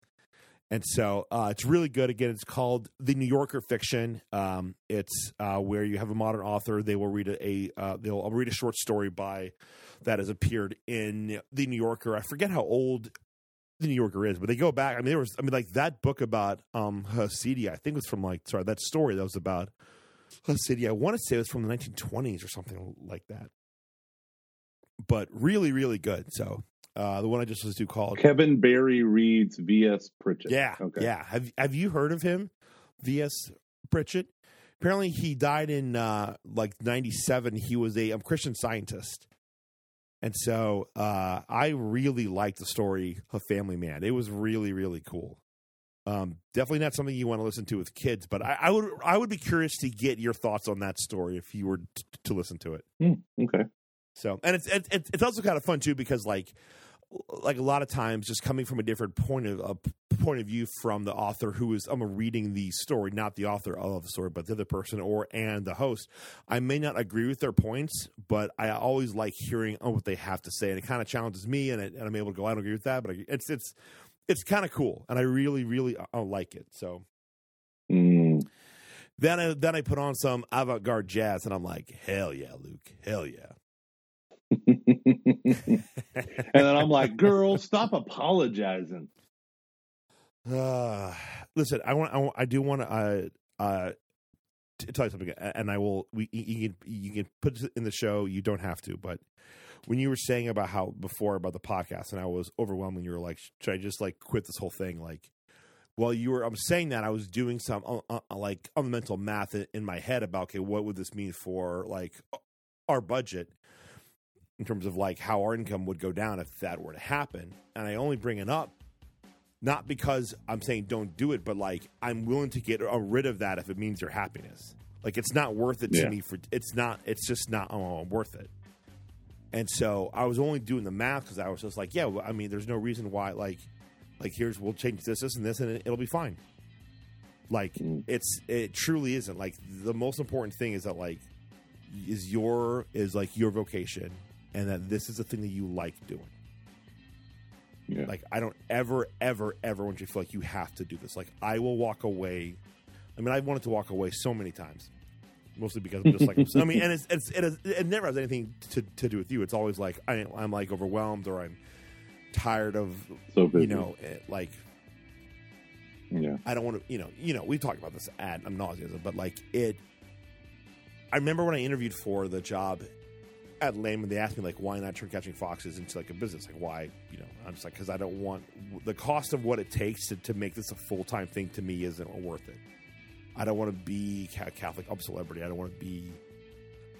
And so uh, it's really good. Again, it's called The New Yorker Fiction. Um, it's uh, where you have a modern author. They will read a, uh, they'll read a short story by that has appeared in The New Yorker. I forget how old The New Yorker is, but they go back. I mean, there was I mean, like that book about um, Acedia. I think it was from like sorry that story that was about Acedia. I want to say it was from the 1920s or something like that. But really, really good. So uh, the one I just listened to called Kevin Barry reads V.S. Pritchett. yeah, Okay. yeah. Have Have you heard of him, V.S. Pritchett? Apparently, he died in uh, like '97. He was a um, Christian Scientist, and so uh, I really liked the story of Family Man. It was really, really cool. Um, definitely not something you want to listen to with kids, but I, I would I would be curious to get your thoughts on that story if you were t- to listen to it. Hmm, okay. So, and it's it's it's also kind of fun too because like like a lot of times, just coming from a different point of a point of view from the author who is I'm reading the story, not the author of the story, but the other person or and the host. I may not agree with their points, but I always like hearing what they have to say, and it kind of challenges me, and, it, and I'm able to go, I don't agree with that, but I, it's it's it's kind of cool, and I really really I like it. So Mm. then I then I put on some avant garde jazz, and I'm like, hell yeah, Luke, hell yeah. And then I'm like, girl, stop apologizing. Uh, listen, I want, I, want- I do want to, uh, uh, tell you something, and I will. We, you can, you can put it in the show. You don't have to, but when you were saying about how before about the podcast, and I was overwhelmed, and you were like, should I just like quit this whole thing? Like, while you were, I'm saying that I was doing some uh, uh, like on the mental math in my head about okay, what would this mean for like our budget in terms of like how our income would go down if that were to happen, and I only bring it up not because I'm saying don't do it, but like I'm willing to get rid of that if it means your happiness. Like it's not worth it to Yeah. me for it's not it's just not oh, worth it. And so I was only doing the math because I was just like, yeah, well, I mean, there's no reason why like like here's we'll change this, this, and this, and it, it'll be fine. Like Mm. it's it truly isn't. Like the most important thing is that like is your is like your vocation, and that this is the thing that you like doing. Yeah. Like I don't ever, ever, ever want you to feel like you have to do this. Like I will walk away. I mean, I wanted to walk away so many times, mostly because I'm just like I mean, and it's, it's it, is, it never has anything to, to do with you. It's always like I, I'm like overwhelmed or I'm tired of So busy. you know eh, like Yeah. I don't want to, you know, you know, we've talked about this ad I'm nauseous, but like it. I remember when I interviewed for the job at Lehman, they asked me like, why not turn catching foxes into like a business? Like, why? You know, I'm just like, because I don't want the cost of what it takes to, to make this a full time thing. To me, isn't worth it. I don't want to be ca- Catholic up celebrity. I don't want to be.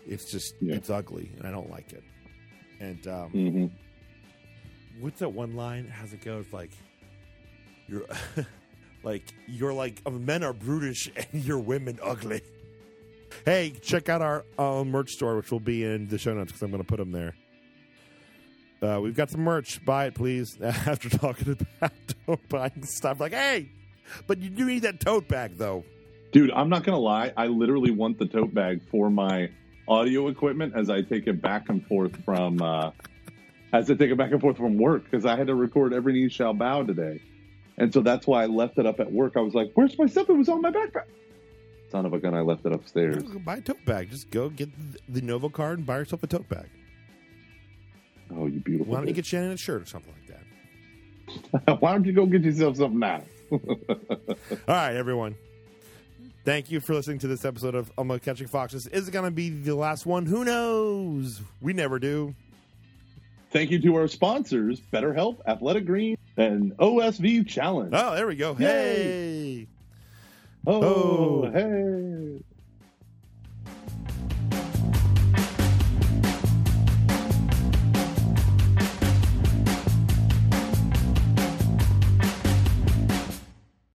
It's just Yeah. it's ugly, and I don't like it. And um, hmm what's that one line? How's it go? It's like you're like you're like uh, men are brutish and your women ugly. Hey, check out our uh, merch store, which will be in the show notes because I'm going to put them there. Uh, we've got some merch. Buy it, please. After talking about don't buying stuff, like, hey, but you do need that tote bag, though. Dude, I'm not gonna lie. I literally want the tote bag for my audio equipment as I take it back and forth from uh, as I take it back and forth from work because I had to record every knee shall bow today, and so that's why I left it up at work. I was like, "Where's my stuff? It was on my backpack." Son of a gun! I left it upstairs. Go buy a tote bag. Just go get the Novo card and buy yourself a tote bag. Oh, you beautiful! Why don't you get Shannon a shirt or something like that? Why don't you go get yourself something now? All right, everyone. Thank you for listening to this episode of Almost Catching Foxes. Is it going to be the last one? Who knows? We never do. Thank you to our sponsors: BetterHelp, Athletic Green, and OSV Challenge. Oh, there we go. Yay. Hey. Oh, oh. hey.